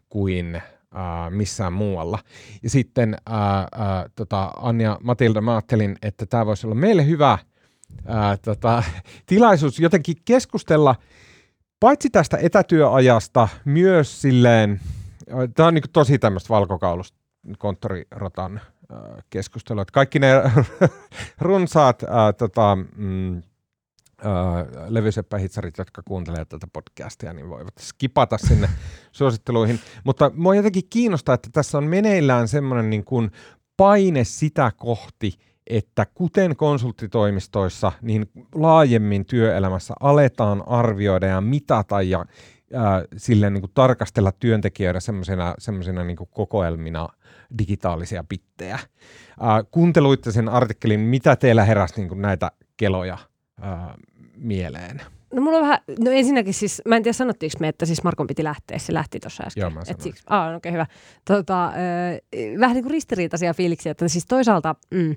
kuin äh, missään muualla. Ja sitten äh, äh, tota, Anja Matilda, mä ajattelin, että tämä voisi olla meille hyvä äh, tota, tilaisuus jotenkin keskustella paitsi tästä etätyöajasta myös silleen, tämä on niin tosi tämmöistä valkokaulusta konttorirotan äh, keskustelua. Että kaikki ne runsaat äh, tota, mm, äh, levyseppähitsarit, jotka kuuntelee tätä podcastia, niin voivat skipata sinne suositteluihin. Mutta mua jotenkin kiinnostaa, että tässä on meneillään semmoinen niin kuin paine sitä kohti, että kuten konsulttitoimistoissa, niin laajemmin työelämässä aletaan arvioida ja mitata ja ää, silleen niin kuin tarkastella työntekijöitä semmoisena, semmoisena niin kokoelmina digitaalisia pittejä. Ää, kuunteluitte sen artikkelin, mitä teillä heräsi niin kuin näitä keloja ää, mieleen? No mulla on vähän, no ensinnäkin siis, mä en tiedä sanottiinko me, että siis Markon piti lähteä, se lähti tuossa äsken. Joo, mä Et siksi, aa, okei, okay, hyvä. Tota, äh, vähän niin kuin ristiriitaisia fiiliksiä, että siis toisaalta, mm,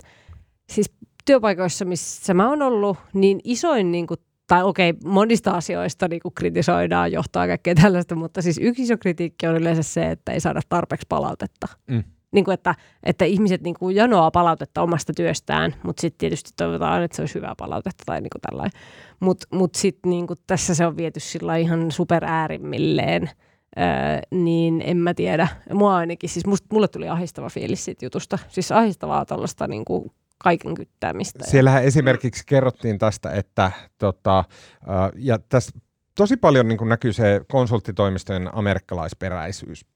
siis työpaikoissa, missä mä oon ollut, niin isoin niin kuin, tai okei, okay, monista asioista niin kuin kritisoidaan johtoa ja kaikkea tällaista, mutta siis yksi iso kritiikki on yleensä se, että ei saada tarpeeksi palautetta. Mm. Niin kuin, että, että ihmiset niin kuin janoaa palautetta omasta työstään, mutta sitten tietysti toivotaan, että se olisi hyvää palautetta tai niin kuin tällainen. Mutta mut sitten niin kuin tässä se on viety sillä ihan superäärimmilleen, öö, niin en mä tiedä. Mua ainakin, siis must, mulle tuli ahistava fiilis siitä jutusta. Siis ahistavaa tuollaista niin kuin kaiken kyttäämistä. Siellähän esimerkiksi kerrottiin tästä, että tota, ja tässä tosi paljon niin näkyy se konsulttitoimistojen amerikkalaisperäisyys.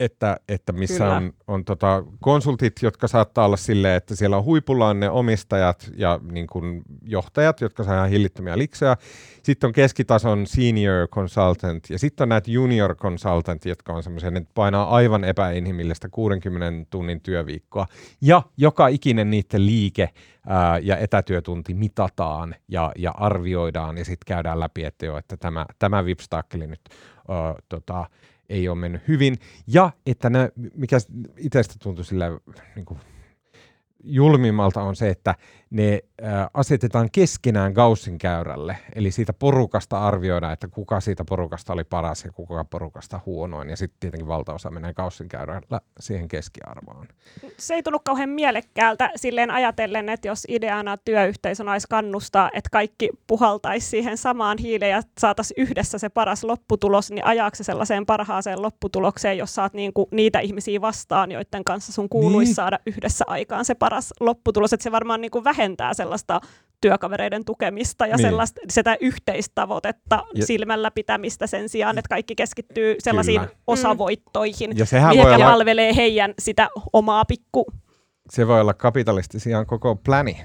Että, että missä Kyllä. on, on tota konsultit, jotka saattaa olla silleen, että siellä on huipullaan ne omistajat ja niin kuin johtajat, jotka saa ihan hillittömiä liksejä. Sitten on keskitason senior consultant ja sitten on näitä junior consultant, jotka on semmoisia, ne painaa aivan epäinhimillistä 60 tunnin työviikkoa. Ja joka ikinen niiden liike ää, ja etätyötunti mitataan ja, ja arvioidaan ja sitten käydään läpi, että joo, että tämä, tämä vipstaakkeli nyt ää, tota, ei ole mennyt hyvin. Ja että ne, mikä itsestä tuntui sillä niin kuin julmimmalta on se, että ne asetetaan keskenään Gaussin käyrälle. Eli siitä porukasta arvioidaan, että kuka siitä porukasta oli paras ja kuka porukasta huonoin. Ja sitten tietenkin valtaosa menee Gaussin käyrällä siihen keskiarvoon. se ei tullut kauhean mielekkäältä silleen ajatellen, että jos ideana työyhteisön olisi kannustaa, että kaikki puhaltaisi siihen samaan hiileen ja saataisiin yhdessä se paras lopputulos, niin ajaako se sellaiseen parhaaseen lopputulokseen, jos saat niinku niitä ihmisiä vastaan, joiden kanssa sun kuuluisi niin. saada yhdessä aikaan se paras lopputulos, että se varmaan niinku vähentää sellaista työkavereiden tukemista ja Niin. sellaista, sitä yhteistavoitetta Ja- silmällä pitämistä sen sijaan, että kaikki keskittyy sellaisiin Kyllä. osavoittoihin, Ja sehän voi mikä olla, palvelee heidän sitä omaa pikku se voi olla kapitalistisiaan koko pläni.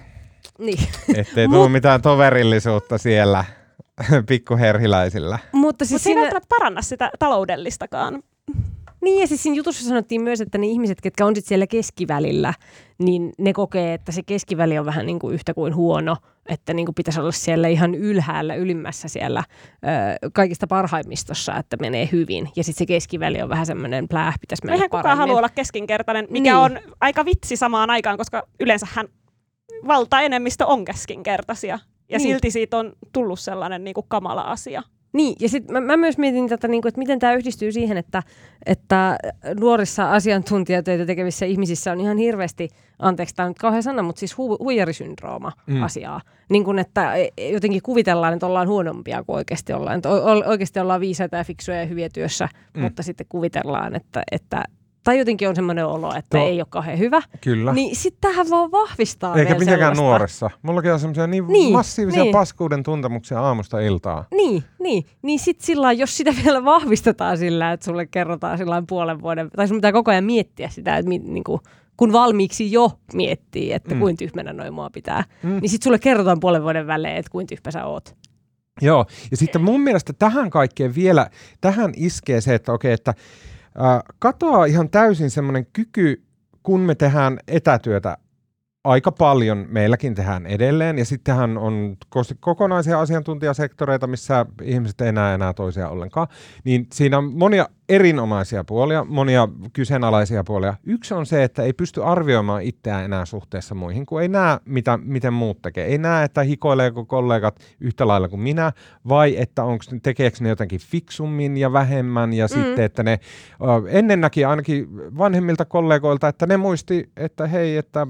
Niin. Ettei tule mitään toverillisuutta siellä pikkuherhiläisillä. Mutta Siis Mutta se ei siinä, välttämättä paranna sitä taloudellistakaan. Niin ja siis siinä jutussa sanottiin myös, että ne ihmiset, ketkä on sitten siellä keskivälillä, niin ne kokee, että se keskiväli on vähän niin kuin yhtä kuin huono, että niin kuin pitäisi olla siellä ihan ylhäällä, ylimmässä siellä ö, kaikista parhaimmistossa, että menee hyvin. Ja sitten se keskiväli on vähän semmoinen pläh, pitäisi mennä Eihän kukaan paremmin. halua olla keskinkertainen, mikä Niin. on aika vitsi samaan aikaan, koska yleensähän valtaenemmistö on keskinkertaisia. Ja Niin. silti siitä on tullut sellainen niin kuin kamala asia. Niin, ja sitten mä, mä myös mietin tätä, niin kuin, että miten tämä yhdistyy siihen, että, että nuorissa asiantuntijatöitä tekevissä ihmisissä on ihan hirveästi, anteeksi tämä on nyt kauhean sana, mutta siis hu, huijarisyndrooma Mm. asiaa. Niin kuin, että jotenkin kuvitellaan, että ollaan huonompia kuin oikeasti ollaan. Että o- oikeasti ollaan viisaita ja fiksuja ja hyviä työssä, mm. mutta sitten kuvitellaan, että, että tai jotenkin on semmoinen olo, että Tuo- ei ole kauhean hyvä. Kyllä. Niin sitten tähän vaan vahvistaa Eikä vielä mitenkään sellaista. nuoressa. Mullakin on semmoisia niin, Niin, massiivisia niin. paskuuden tuntemuksia aamusta iltaa. Niin, niin. Niin sit sillä jos sitä vielä vahvistetaan sillä, että sulle kerrotaan sillä puolen vuoden, tai sun pitää koko ajan miettiä sitä, että mi, niin kuin, kun valmiiksi jo miettii, että Mm. kuin tyhmänä noin mua pitää, Mm. niin sit sulle kerrotaan puolen vuoden välein, että kuin tyhmä sä oot. Joo, ja sitten mun mielestä tähän kaikkeen vielä, tähän iskee se, että okei, että katoaa ihan täysin semmoinen kyky, kun me tehdään etätyötä aika paljon, meilläkin tehdään edelleen, ja sittenhän on kokonaisia asiantuntijasektoreita, missä ihmiset ei näe enää toisia ollenkaan, niin siinä on monia erinomaisia puolia, monia kyseenalaisia puolia. Yksi on se, että ei pysty arvioimaan itseään enää suhteessa muihin, kun ei näe, mitä, miten muut tekee. Ei näe, että hikoileeko kollegat yhtä lailla kuin minä, vai että onko, tekeekö ne jotenkin fiksummin ja vähemmän, ja mm. sitten, että ne ennen näki ainakin vanhemmilta kollegoilta, että ne muisti, että hei, että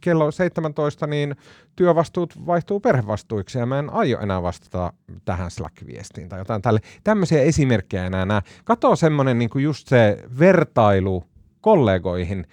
kello 17, niin työvastuut vaihtuu perhevastuiksi ja mä en aio enää vastata tähän Slack-viestiin tai jotain tälle. Tämmöisiä esimerkkejä enää näe. Semmoinen niin just se vertailu kollegoihin,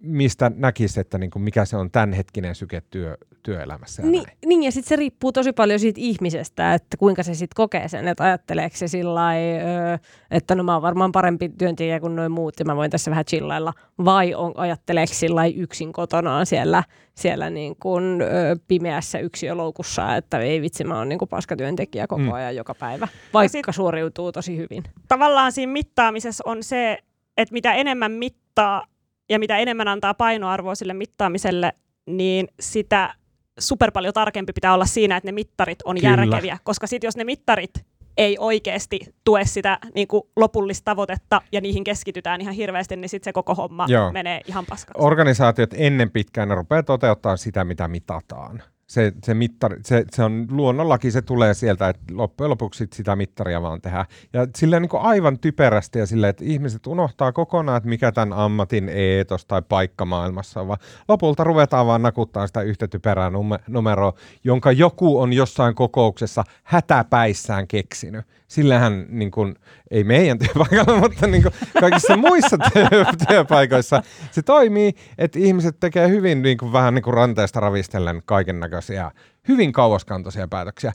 mistä näkisi, että niin kuin mikä se on tämänhetkinen syke työ, työelämässä. Ja Niin, näin. niin, ja sitten se riippuu tosi paljon siitä ihmisestä, että kuinka se sitten kokee sen, että ajatteleeko se sillä lailla, että no mä oon varmaan parempi työntekijä kuin noin muut ja mä voin tässä vähän chillailla, vai on, ajatteleeko sillä yksin kotonaan siellä, siellä niin kuin, ö, pimeässä yksiöloukussa, että ei vitsi, mä oon niin kuin paskatyöntekijä koko Mm. ajan joka päivä, vaikka sit- suoriutuu tosi hyvin. Tavallaan siinä mittaamisessa on se, että mitä enemmän mittaa ja mitä enemmän antaa painoarvoa sille mittaamiselle, niin sitä super paljon tarkempi pitää olla siinä, että ne mittarit on Kyllä. järkeviä. Koska sitten jos ne mittarit ei oikeasti tue sitä niin kuin lopullista tavoitetta ja niihin keskitytään ihan hirveästi, niin sitten se koko homma Joo. menee ihan paskaksi. Organisaatiot ennen pitkään ne rupeaa toteuttaa sitä, mitä mitataan. Se, se, mittari, se, se on luonnollakin, se tulee sieltä, että loppujen lopuksi sit sitä mittaria vaan tehdään. Ja silleen niin aivan typerästi ja silleen, että ihmiset unohtaa kokonaan, että mikä tämän ammatin eetos tai paikka maailmassa on, vaan lopulta ruvetaan vaan nakuttaa sitä yhtä typerää nume- numeroa, jonka joku on jossain kokouksessa hätäpäissään keksinyt. Sillähän niin kuin, ei meidän työpaikalla, mutta niin kuin kaikissa muissa työ, työpaikoissa se toimii, että ihmiset tekee hyvin niin kuin, vähän niin kuin ranteesta ravistellen kaiken näköisiä, hyvin kauaskantoisia päätöksiä.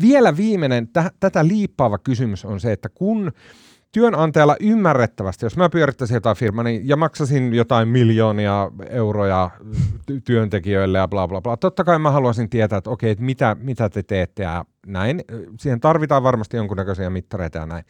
Vielä viimeinen, tä- tätä liippaava kysymys on se, että kun työnantajalla ymmärrettävästi, jos mä pyörittäisin jotain firmaa niin, ja maksasin jotain miljoonia euroja ty- työntekijöille ja bla bla bla, totta kai mä haluaisin tietää, että okei, että mitä, mitä te teette ja näin. Siihen tarvitaan varmasti jonkunnäköisiä mittareita ja näin.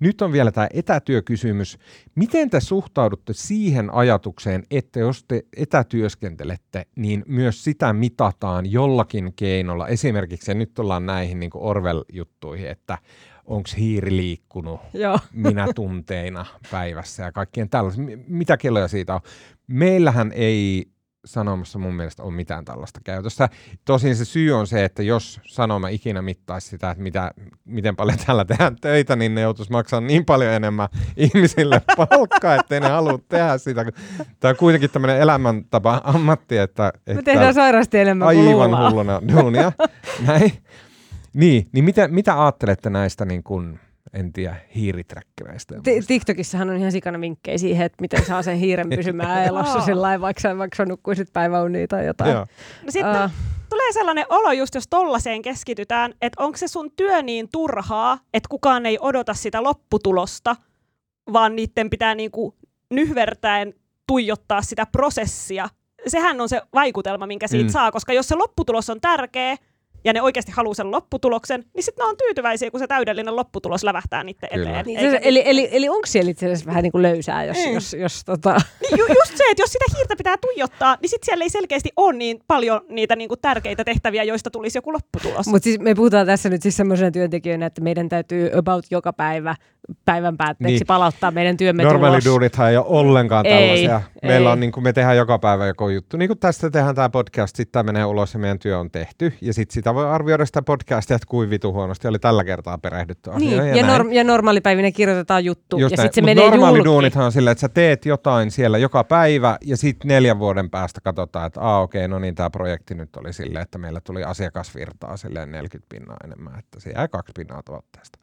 Nyt on vielä tämä etätyökysymys. Miten te suhtaudutte siihen ajatukseen, että jos te etätyöskentelette, niin myös sitä mitataan jollakin keinolla? Esimerkiksi, ja nyt ollaan näihin niin Orwell-juttuihin, että onko hiiri liikkunut Joo. minä tunteina päivässä ja kaikkien tällaisia. Mitä kelloja siitä on? Meillähän ei sanomassa mun mielestä ole mitään tällaista käytössä. Tosin se syy on se, että jos sanoma ikinä mittaisi sitä, että mitä, miten paljon täällä tehdään töitä, niin ne joutuisi maksaa niin paljon enemmän ihmisille palkkaa, ettei ne halua tehdä sitä. Tämä on kuitenkin tämmöinen elämäntapa ammatti, että, Me että tehdään sairaasti enemmän kuin aivan hulluna duunia. Näin. Niin, niin mitä, mitä ajattelette näistä niin kuin, en tiedä, muista? TikTokissahan on ihan sikana vinkkejä siihen, että miten saa sen hiiren pysymään elossa sillä lailla, vaikka, vaikka sä nukkuisit päiväunia tai jotain. Joo. No sitten Ah. tulee sellainen olo just, jos tollaiseen keskitytään, että onko se sun työ niin turhaa, että kukaan ei odota sitä lopputulosta, vaan niiden pitää niinku nyhvertäen tuijottaa sitä prosessia. Sehän on se vaikutelma, minkä siitä mm. saa, koska jos se lopputulos on tärkeä ja ne oikeasti haluaa sen lopputuloksen, niin sitten ne on tyytyväisiä, kun se täydellinen lopputulos lävähtää niiden Kyllä. eteen. Niin, Eikä se, eli, eli, eli onko siellä itse asiassa vähän niin kuin löysää, jos, Mm. jos, jos tota... Niin ju- just se, että jos sitä hiirtä pitää tuijottaa, niin sitten siellä ei selkeästi ole niin paljon niitä niinku tärkeitä tehtäviä, joista tulisi joku lopputulos. Mutta siis me puhutaan tässä nyt siis semmoisena työntekijöinä, että meidän täytyy about joka päivä päivän päätteeksi Niin. palauttaa meidän työmme Normaali tulos. duunithan ei ole ollenkaan Ei, tällaisia. Meillä ei. on, niin kuin me tehdään joka päivä joku juttu. Niin kuin tästä tehdään tämä podcast, sitten tämä menee ulos ja meidän työ on tehty. Ja sitten sitä voi arvioida sitä podcastia, että kuin vitu huonosti oli tällä kertaa perehdytty asioihin. Niin, ja, näin. norm, ja normaalipäivinä kirjoitetaan juttu, Just ja sitten se Mut menee normaali julki. on silleen, että sä teet jotain siellä joka päivä ja sitten neljän vuoden päästä katsotaan, että aa okei, no niin tämä projekti nyt oli silleen, että meillä tuli asiakasvirtaa silleen 40 pinnaa enemmän, että se jäi kaksi pinnaa tuotteesta.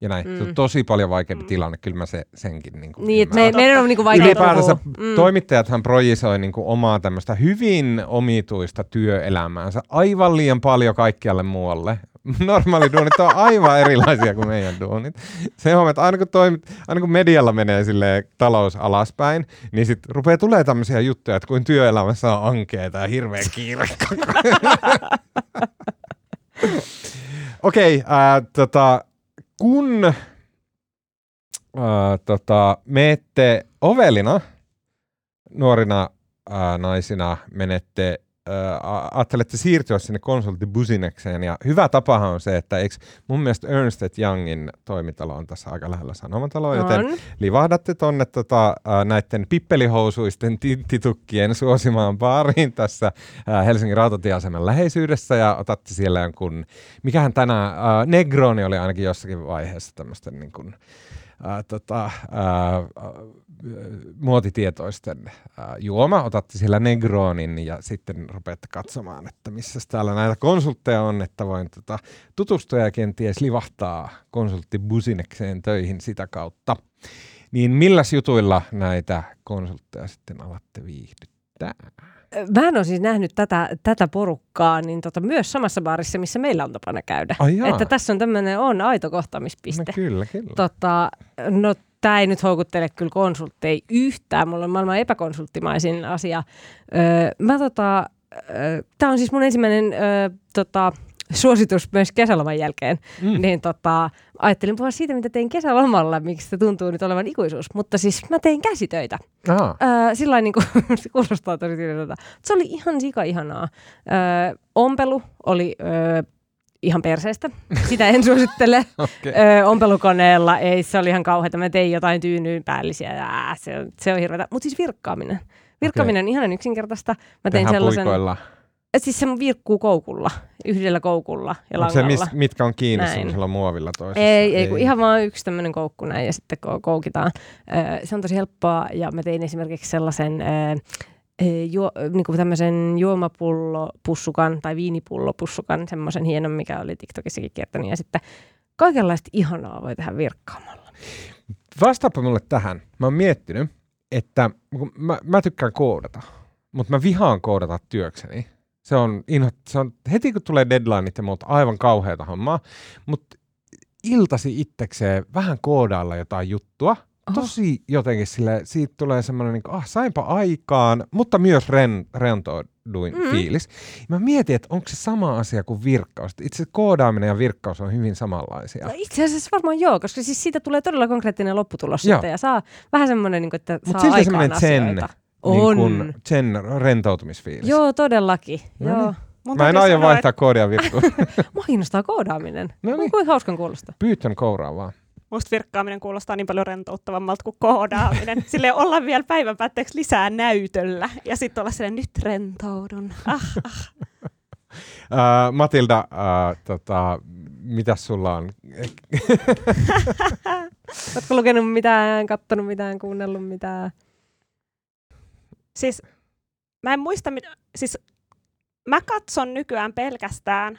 Ja näin. Mm. Se on Mm. tosi paljon vaikeampi Mm. tilanne, kyllä mä se, senkin niin kuin Niin, että me, meidän on niinku vaikea Ylipäätänsä. Mm. toimittajathan projisoi niin kuin omaa tämmöistä hyvin omituista työelämäänsä aivan liian paljon kaikkialle muualle. Normaali duunit on aivan erilaisia kuin meidän duunit. Se on, että aina kun, toimit, aina kun medialla menee silleen talous alaspäin, niin sitten rupeaa tulee tämmöisiä juttuja, että kuin työelämässä on ankeeta ja hirveä kiire. Okei, okay, äh, tota, kun äh, tota, menette ovelina, nuorina äh, naisina menette, äh, a- ajattelette siirtyä sinne konsulttibusinekseen, ja hyvä tapahan on se, että eikö mun mielestä Ernst Youngin toimitalo on tässä aika lähellä Sanomataloa, joten On. livahdatte tonne tota, näiden pippelihousuisten tinttitukkien suosimaan baariin tässä Helsingin rautatieaseman läheisyydessä ja otatte siellä jonkun, mikähän tänään, ää, Negroni oli ainakin jossakin vaiheessa tämmöisten niin kuin, ää, tota, ää, muotitietoisten ää, juoma, otatte siellä Negronin ja sitten rupeatte katsomaan, että missä täällä näitä konsultteja on, että voin tota, tutustua ja kenties livahtaa konsulttibusinekseen töihin sitä kautta. Niin milläs jutuilla näitä konsultteja sitten alatte viihdyttää? Mä en ole siis nähnyt tätä, tätä porukkaa niin tota, myös samassa baarissa, missä meillä on tapana käydä. Ai jaa. Että tässä on tämmöinen on aito kohtaamispiste. No kyllä, kyllä. Tota, no tämä ei nyt houkuttele kyllä konsultteja yhtään. Mulla on maailman epäkonsulttimaisin asia. Öö, mä tota, öö, tämä on siis mun ensimmäinen öö, tota, suositus myös kesäloman jälkeen. Mm. Niin tota, ajattelin puhua siitä, mitä tein kesälomalla, miksi se tuntuu nyt olevan ikuisuus. Mutta siis mä tein käsitöitä. Aha. Öö, sillä niin kuin, se kuulostaa tosi tylsältä. Se oli ihan sika ihanaa. Öö, ompelu oli öö, ihan perseestä. Sitä en suosittele. Okay. Öö, ompelukoneella ei, se oli ihan kauheata. Mä tein jotain tyynyyn päällisiä ja se, on, se on hirveätä. Mutta siis virkkaaminen. Virkkaaminen on ihan yksinkertaista. Mä tein Tehdään sellaisen, puikoilla. Siis se virkkuu koukulla, yhdellä koukulla ja Onko se, langalla. mis, mitkä on kiinni Näin. semmoisella muovilla toisessa? Ei, ei, kun ihan vaan yksi tämmöinen koukku näin ja sitten ko- koukitaan. Öö, se on tosi helppoa ja mä tein esimerkiksi sellaisen öö, juo, niin kuin tämmöisen juomapullopussukan tai viinipullopussukan, semmoisen hienon, mikä oli TikTokissakin kiertänyt. Ja sitten kaikenlaista ihanaa voi tehdä virkkaamalla. Vastaappa mulle tähän. Mä oon miettinyt, että mä, mä tykkään koodata, mutta mä vihaan koodata työkseni. Se on, inho, se on heti kun tulee deadlineit ja muut aivan kauheata hommaa, mutta iltasi itsekseen vähän koodailla jotain juttua. Oho. Tosi jotenkin sille, siitä tulee semmoinen, niin kuin, ah sainpa aikaan, mutta myös ren, rentouduin Mm. fiilis. Mä mietin, että onko se sama asia kuin virkkaus. Itse koodaaminen ja virkkaus on hyvin samanlaisia. No itse asiassa varmaan joo, koska siis siitä tulee todella konkreettinen lopputulos Joo. sitten ja saa vähän semmoinen, niin kuin, että Mut saa aikaan semmoinen zen, Niin On. kuin sen rentoutumisfiilis. Joo, todellakin. No joo. niin. Mun Mä en aio sanoa, vaihtaa koodia virkkuun. Mua kiinnostaa koodaaminen. No niin. Kuinka hauskan kuulostaa. Pyytön kouraa vaan. Musta virkkaaminen kuulostaa niin paljon rentouttavammalta kuin koodaaminen. Sille olla vielä päivän päätteeksi lisää näytöllä ja sitten olla silleen, nyt rentoudun. Ah, ah. Uh, Matilda, uh, tota, mitäs sulla on? Oletko lukenut mitään, kattonut mitään, kuunnellut mitään? Siis mä en muista, mitä, siis mä katson nykyään pelkästään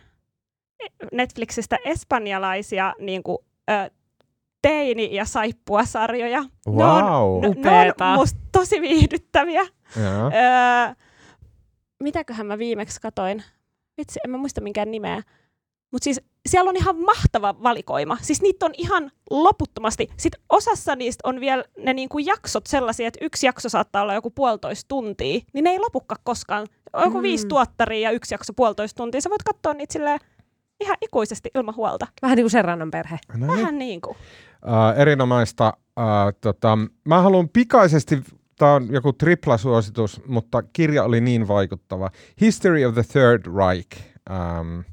Netflixistä espanjalaisia niin kuin, ö, teini- ja saippua-sarjoja. Ne on, Wow. ne, ne on musta tosi viihdyttäviä. Öö, mitäköhän mä viimeksi katoin? Vitsi, en mä muista minkään nimeä. Mutta siis siellä on ihan mahtava valikoima. Siis niitä on ihan loputtomasti. Sitten osassa niistä on vielä ne niinku jaksot sellaisia, että yksi jakso saattaa olla joku puolitoista tuntia, niin ne ei lopukka koskaan. On joku Mm. viisi tuottaria ja yksi jakso puolitoista tuntia. Sä voit katsoa niitä silleen ihan ikuisesti ilman huolta. Vähän niin kuin Serranon perhe. No niin. Vähän niin kuin. Uh, erinomaista. Uh, tota, mä haluan pikaisesti, tämä on joku triplasuositus, mutta kirja oli niin vaikuttava. History of the Third Reich. Um,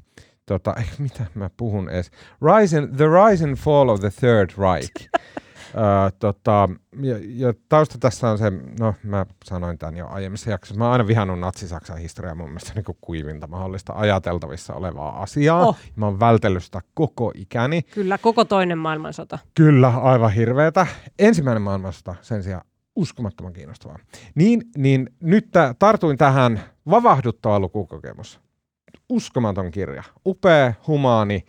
tota, mitä mä puhun edes? Rise and, the Rise and Fall of the Third Reich. Uh, tota, ja, ja tausta tässä on se, no mä sanoin tämän jo aiemmissa jaksoissa, mä oon aina vihannut natsi-Saksan historiaa mun mielestä niin kuivinta mahdollista ajateltavissa olevaa asiaa. Oh. Mä oon vältellyt sitä koko ikäni. Kyllä, koko toinen maailmansota. Kyllä, aivan hirveetä. Ensimmäinen maailmansota sen sijaan uskomattoman kiinnostavaa. Niin, niin nyt tartuin tähän vavahduttava lukukokemus. Uskomaton kirja. Upea, humaani,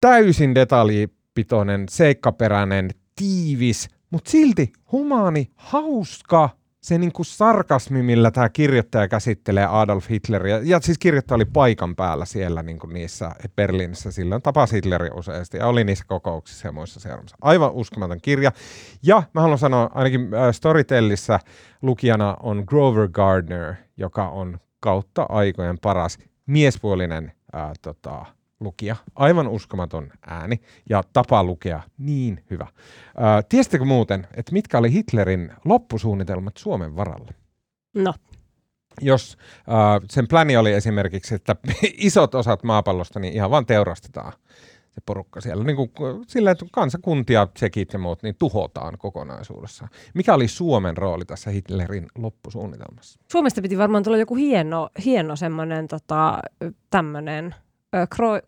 täysin detaljipitoinen, seikkaperäinen, tiivis, mutta silti humaani, hauska, se niinku sarkasmi, millä tämä kirjoittaja käsittelee Adolf Hitleriä, ja siis kirjoittaja oli paikan päällä siellä niinku niissä Berliinissä silloin, tapasi Hitlerin useasti ja oli niissä kokouksissa ja muissa seuraamassa. Aivan uskomaton kirja. Ja mä haluan sanoa, ainakin äh, Storytellissä lukijana on Grover Gardner, joka on kautta aikojen paras miespuolinen äh, tota, lukija. Aivan uskomaton ääni ja tapa lukea niin hyvä. Ää, tiesittekö muuten, että mitkä oli Hitlerin loppusuunnitelmat Suomen varalle? No, Jos ää, sen pläni oli esimerkiksi, että isot osat maapallosta niin ihan vaan teurastetaan se porukka siellä. Niin kuin, sillä, että kansakuntia, tsekit ja muut, niin tuhotaan kokonaisuudessaan. Mikä oli Suomen rooli tässä Hitlerin loppusuunnitelmassa? Suomesta piti varmaan tulla joku hieno, hieno semmoinen tota, tämmöinen kro.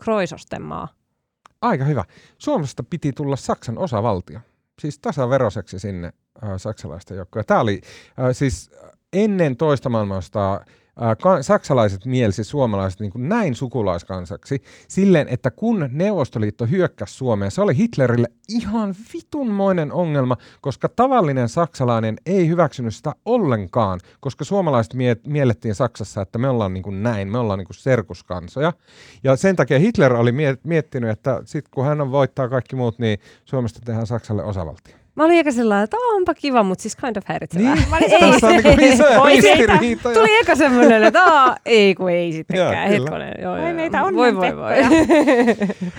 Aika hyvä. Suomesta piti tulla Saksan osavaltio. Siis tasaveroseksi sinne äh, saksalaisten joukkoon. Tämä oli äh, siis ennen toista maailmasta saksalaiset mielsi suomalaiset niin kuin näin sukulaiskansaksi silleen, että kun Neuvostoliitto hyökkäsi Suomeen, se oli Hitlerille ihan vitunmoinen ongelma, koska tavallinen saksalainen ei hyväksynyt sitä ollenkaan, koska suomalaiset mie- miellettiin Saksassa, että me ollaan niin kuin näin, me ollaan niin kuin serkuskansoja. Ja sen takia Hitler oli mie- miettinyt, että sitten kun hän on voittaa kaikki muut, niin Suomesta tehdään Saksalle osavaltio. Mä olin eka sellainen, että onpa kiva, mutta siis kind of häiritsevää. Niin, Mä olin, tässä on niin kuin isoja ristiriitoja. Tuli eka semmoinen, että Aa, ei kun ei sittenkään, hetkonen. Joo, joo, meitä onnen voi, voi, voi.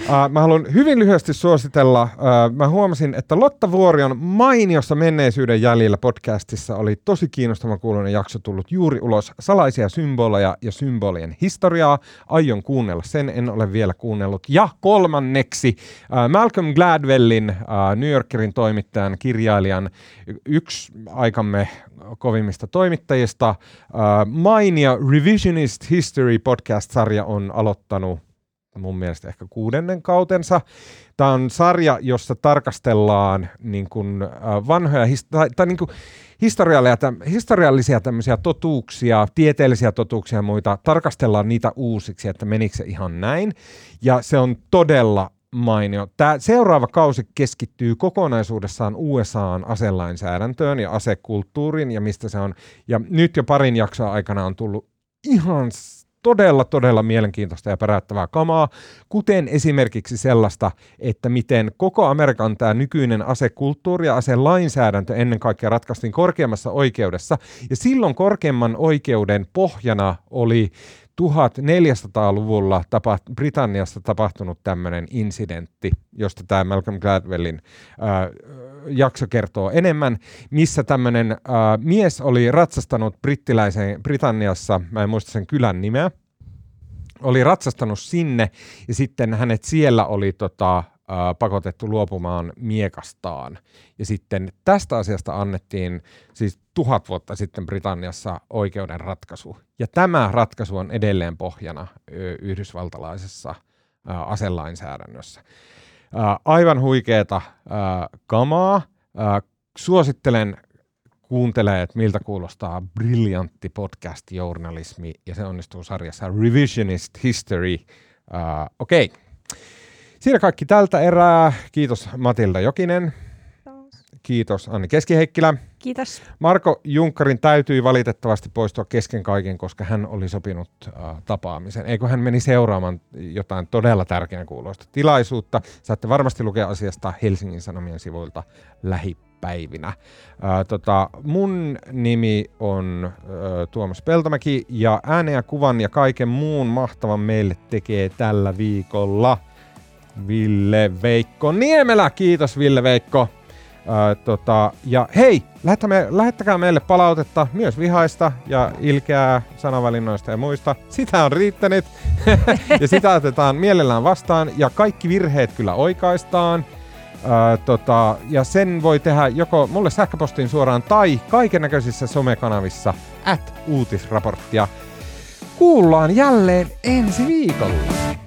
Uh, mä haluan hyvin lyhyesti suositella. Uh, mä huomasin, että Lotta Vuorion mainiossa menneisyyden jäljellä podcastissa oli tosi kiinnostavan kuuluinen jakso tullut juuri ulos. Salaisia symboleja ja symbolien historiaa. Aion kuunnella sen, en ole vielä kuunnellut. Ja kolmanneksi uh, Malcolm Gladwellin, uh, New Yorkerin toimittajan, kirjailijan, y- yksi aikamme kovimmista toimittajista. Uh, mainio Revisionist History podcast-sarja on aloittanut mun mielestä ehkä kuudennen kautensa. Tämä on sarja, jossa tarkastellaan niin kuin, äh, vanhoja tai, tai niin kuin historiallisia tämmöisiä totuuksia, tieteellisiä totuuksia ja muita, tarkastellaan niitä uusiksi, että menikö se ihan näin. Ja se on todella mainio. Tämä seuraava kausi keskittyy kokonaisuudessaan USAn aselainsäädäntöön ja asekulttuuriin ja mistä se on. Ja nyt jo parin jaksoa aikana on tullut ihan todella, todella mielenkiintoista ja päräyttävää kamaa, kuten esimerkiksi sellaista, että miten koko Amerikan tämä nykyinen asekulttuuri ja aselainsäädäntö ennen kaikkea ratkaistiin korkeammassa oikeudessa. Ja silloin korkeimman oikeuden pohjana oli 1400-luvulla tapa, Britanniassa tapahtunut tämmöinen incidentti, josta tämä Malcolm Gladwellin ää, jakso kertoo enemmän, missä tämmöinen ää, mies oli ratsastanut brittiläisen Britanniassa, mä en muista sen kylän nimeä, oli ratsastanut sinne ja sitten hänet siellä oli tota, ää, pakotettu luopumaan miekastaan. Ja sitten tästä asiasta annettiin siis tuhat vuotta sitten Britanniassa oikeuden ratkaisu. Ja tämä ratkaisu on edelleen pohjana yhdysvaltalaisessa ää, aselainsäädännössä. Ää, aivan huikeeta kamaa. Suosittelen kuuntelee, että miltä kuulostaa briljantti podcast-journalismi, ja se onnistuu sarjassa Revisionist History. Uh, Okei. Okay. Siinä kaikki tältä erää. Kiitos Matilda Jokinen. Kiitos Anni Keskiheikkilä. Kiitos. Marko Junkkarin täytyi valitettavasti poistua kesken kaiken, koska hän oli sopinut uh, tapaamisen. Eikö hän meni seuraamaan jotain todella tärkeän kuuloista tilaisuutta. Saatte varmasti lukea asiasta Helsingin Sanomien sivuilta lähi päivinä. Ää, tota, mun nimi on ää, Tuomas Peltomäki ja äänen ja kuvan ja kaiken muun mahtavan meille tekee tällä viikolla Ville Veikko Niemelä. Kiitos Ville Veikko. Ää, tota, ja hei, lähettäkää, lähettäkää meille palautetta myös vihaista ja ilkeää sanavalinnoista ja muista. Sitä on riittänyt ja sitä otetaan mielellään vastaan ja kaikki virheet kyllä oikaistaan. Ää, tota, ja sen voi tehdä joko mulle sähköpostiin suoraan tai kaiken näköisissä somekanavissa at uutisraporttia. Kuullaan jälleen ensi viikolla.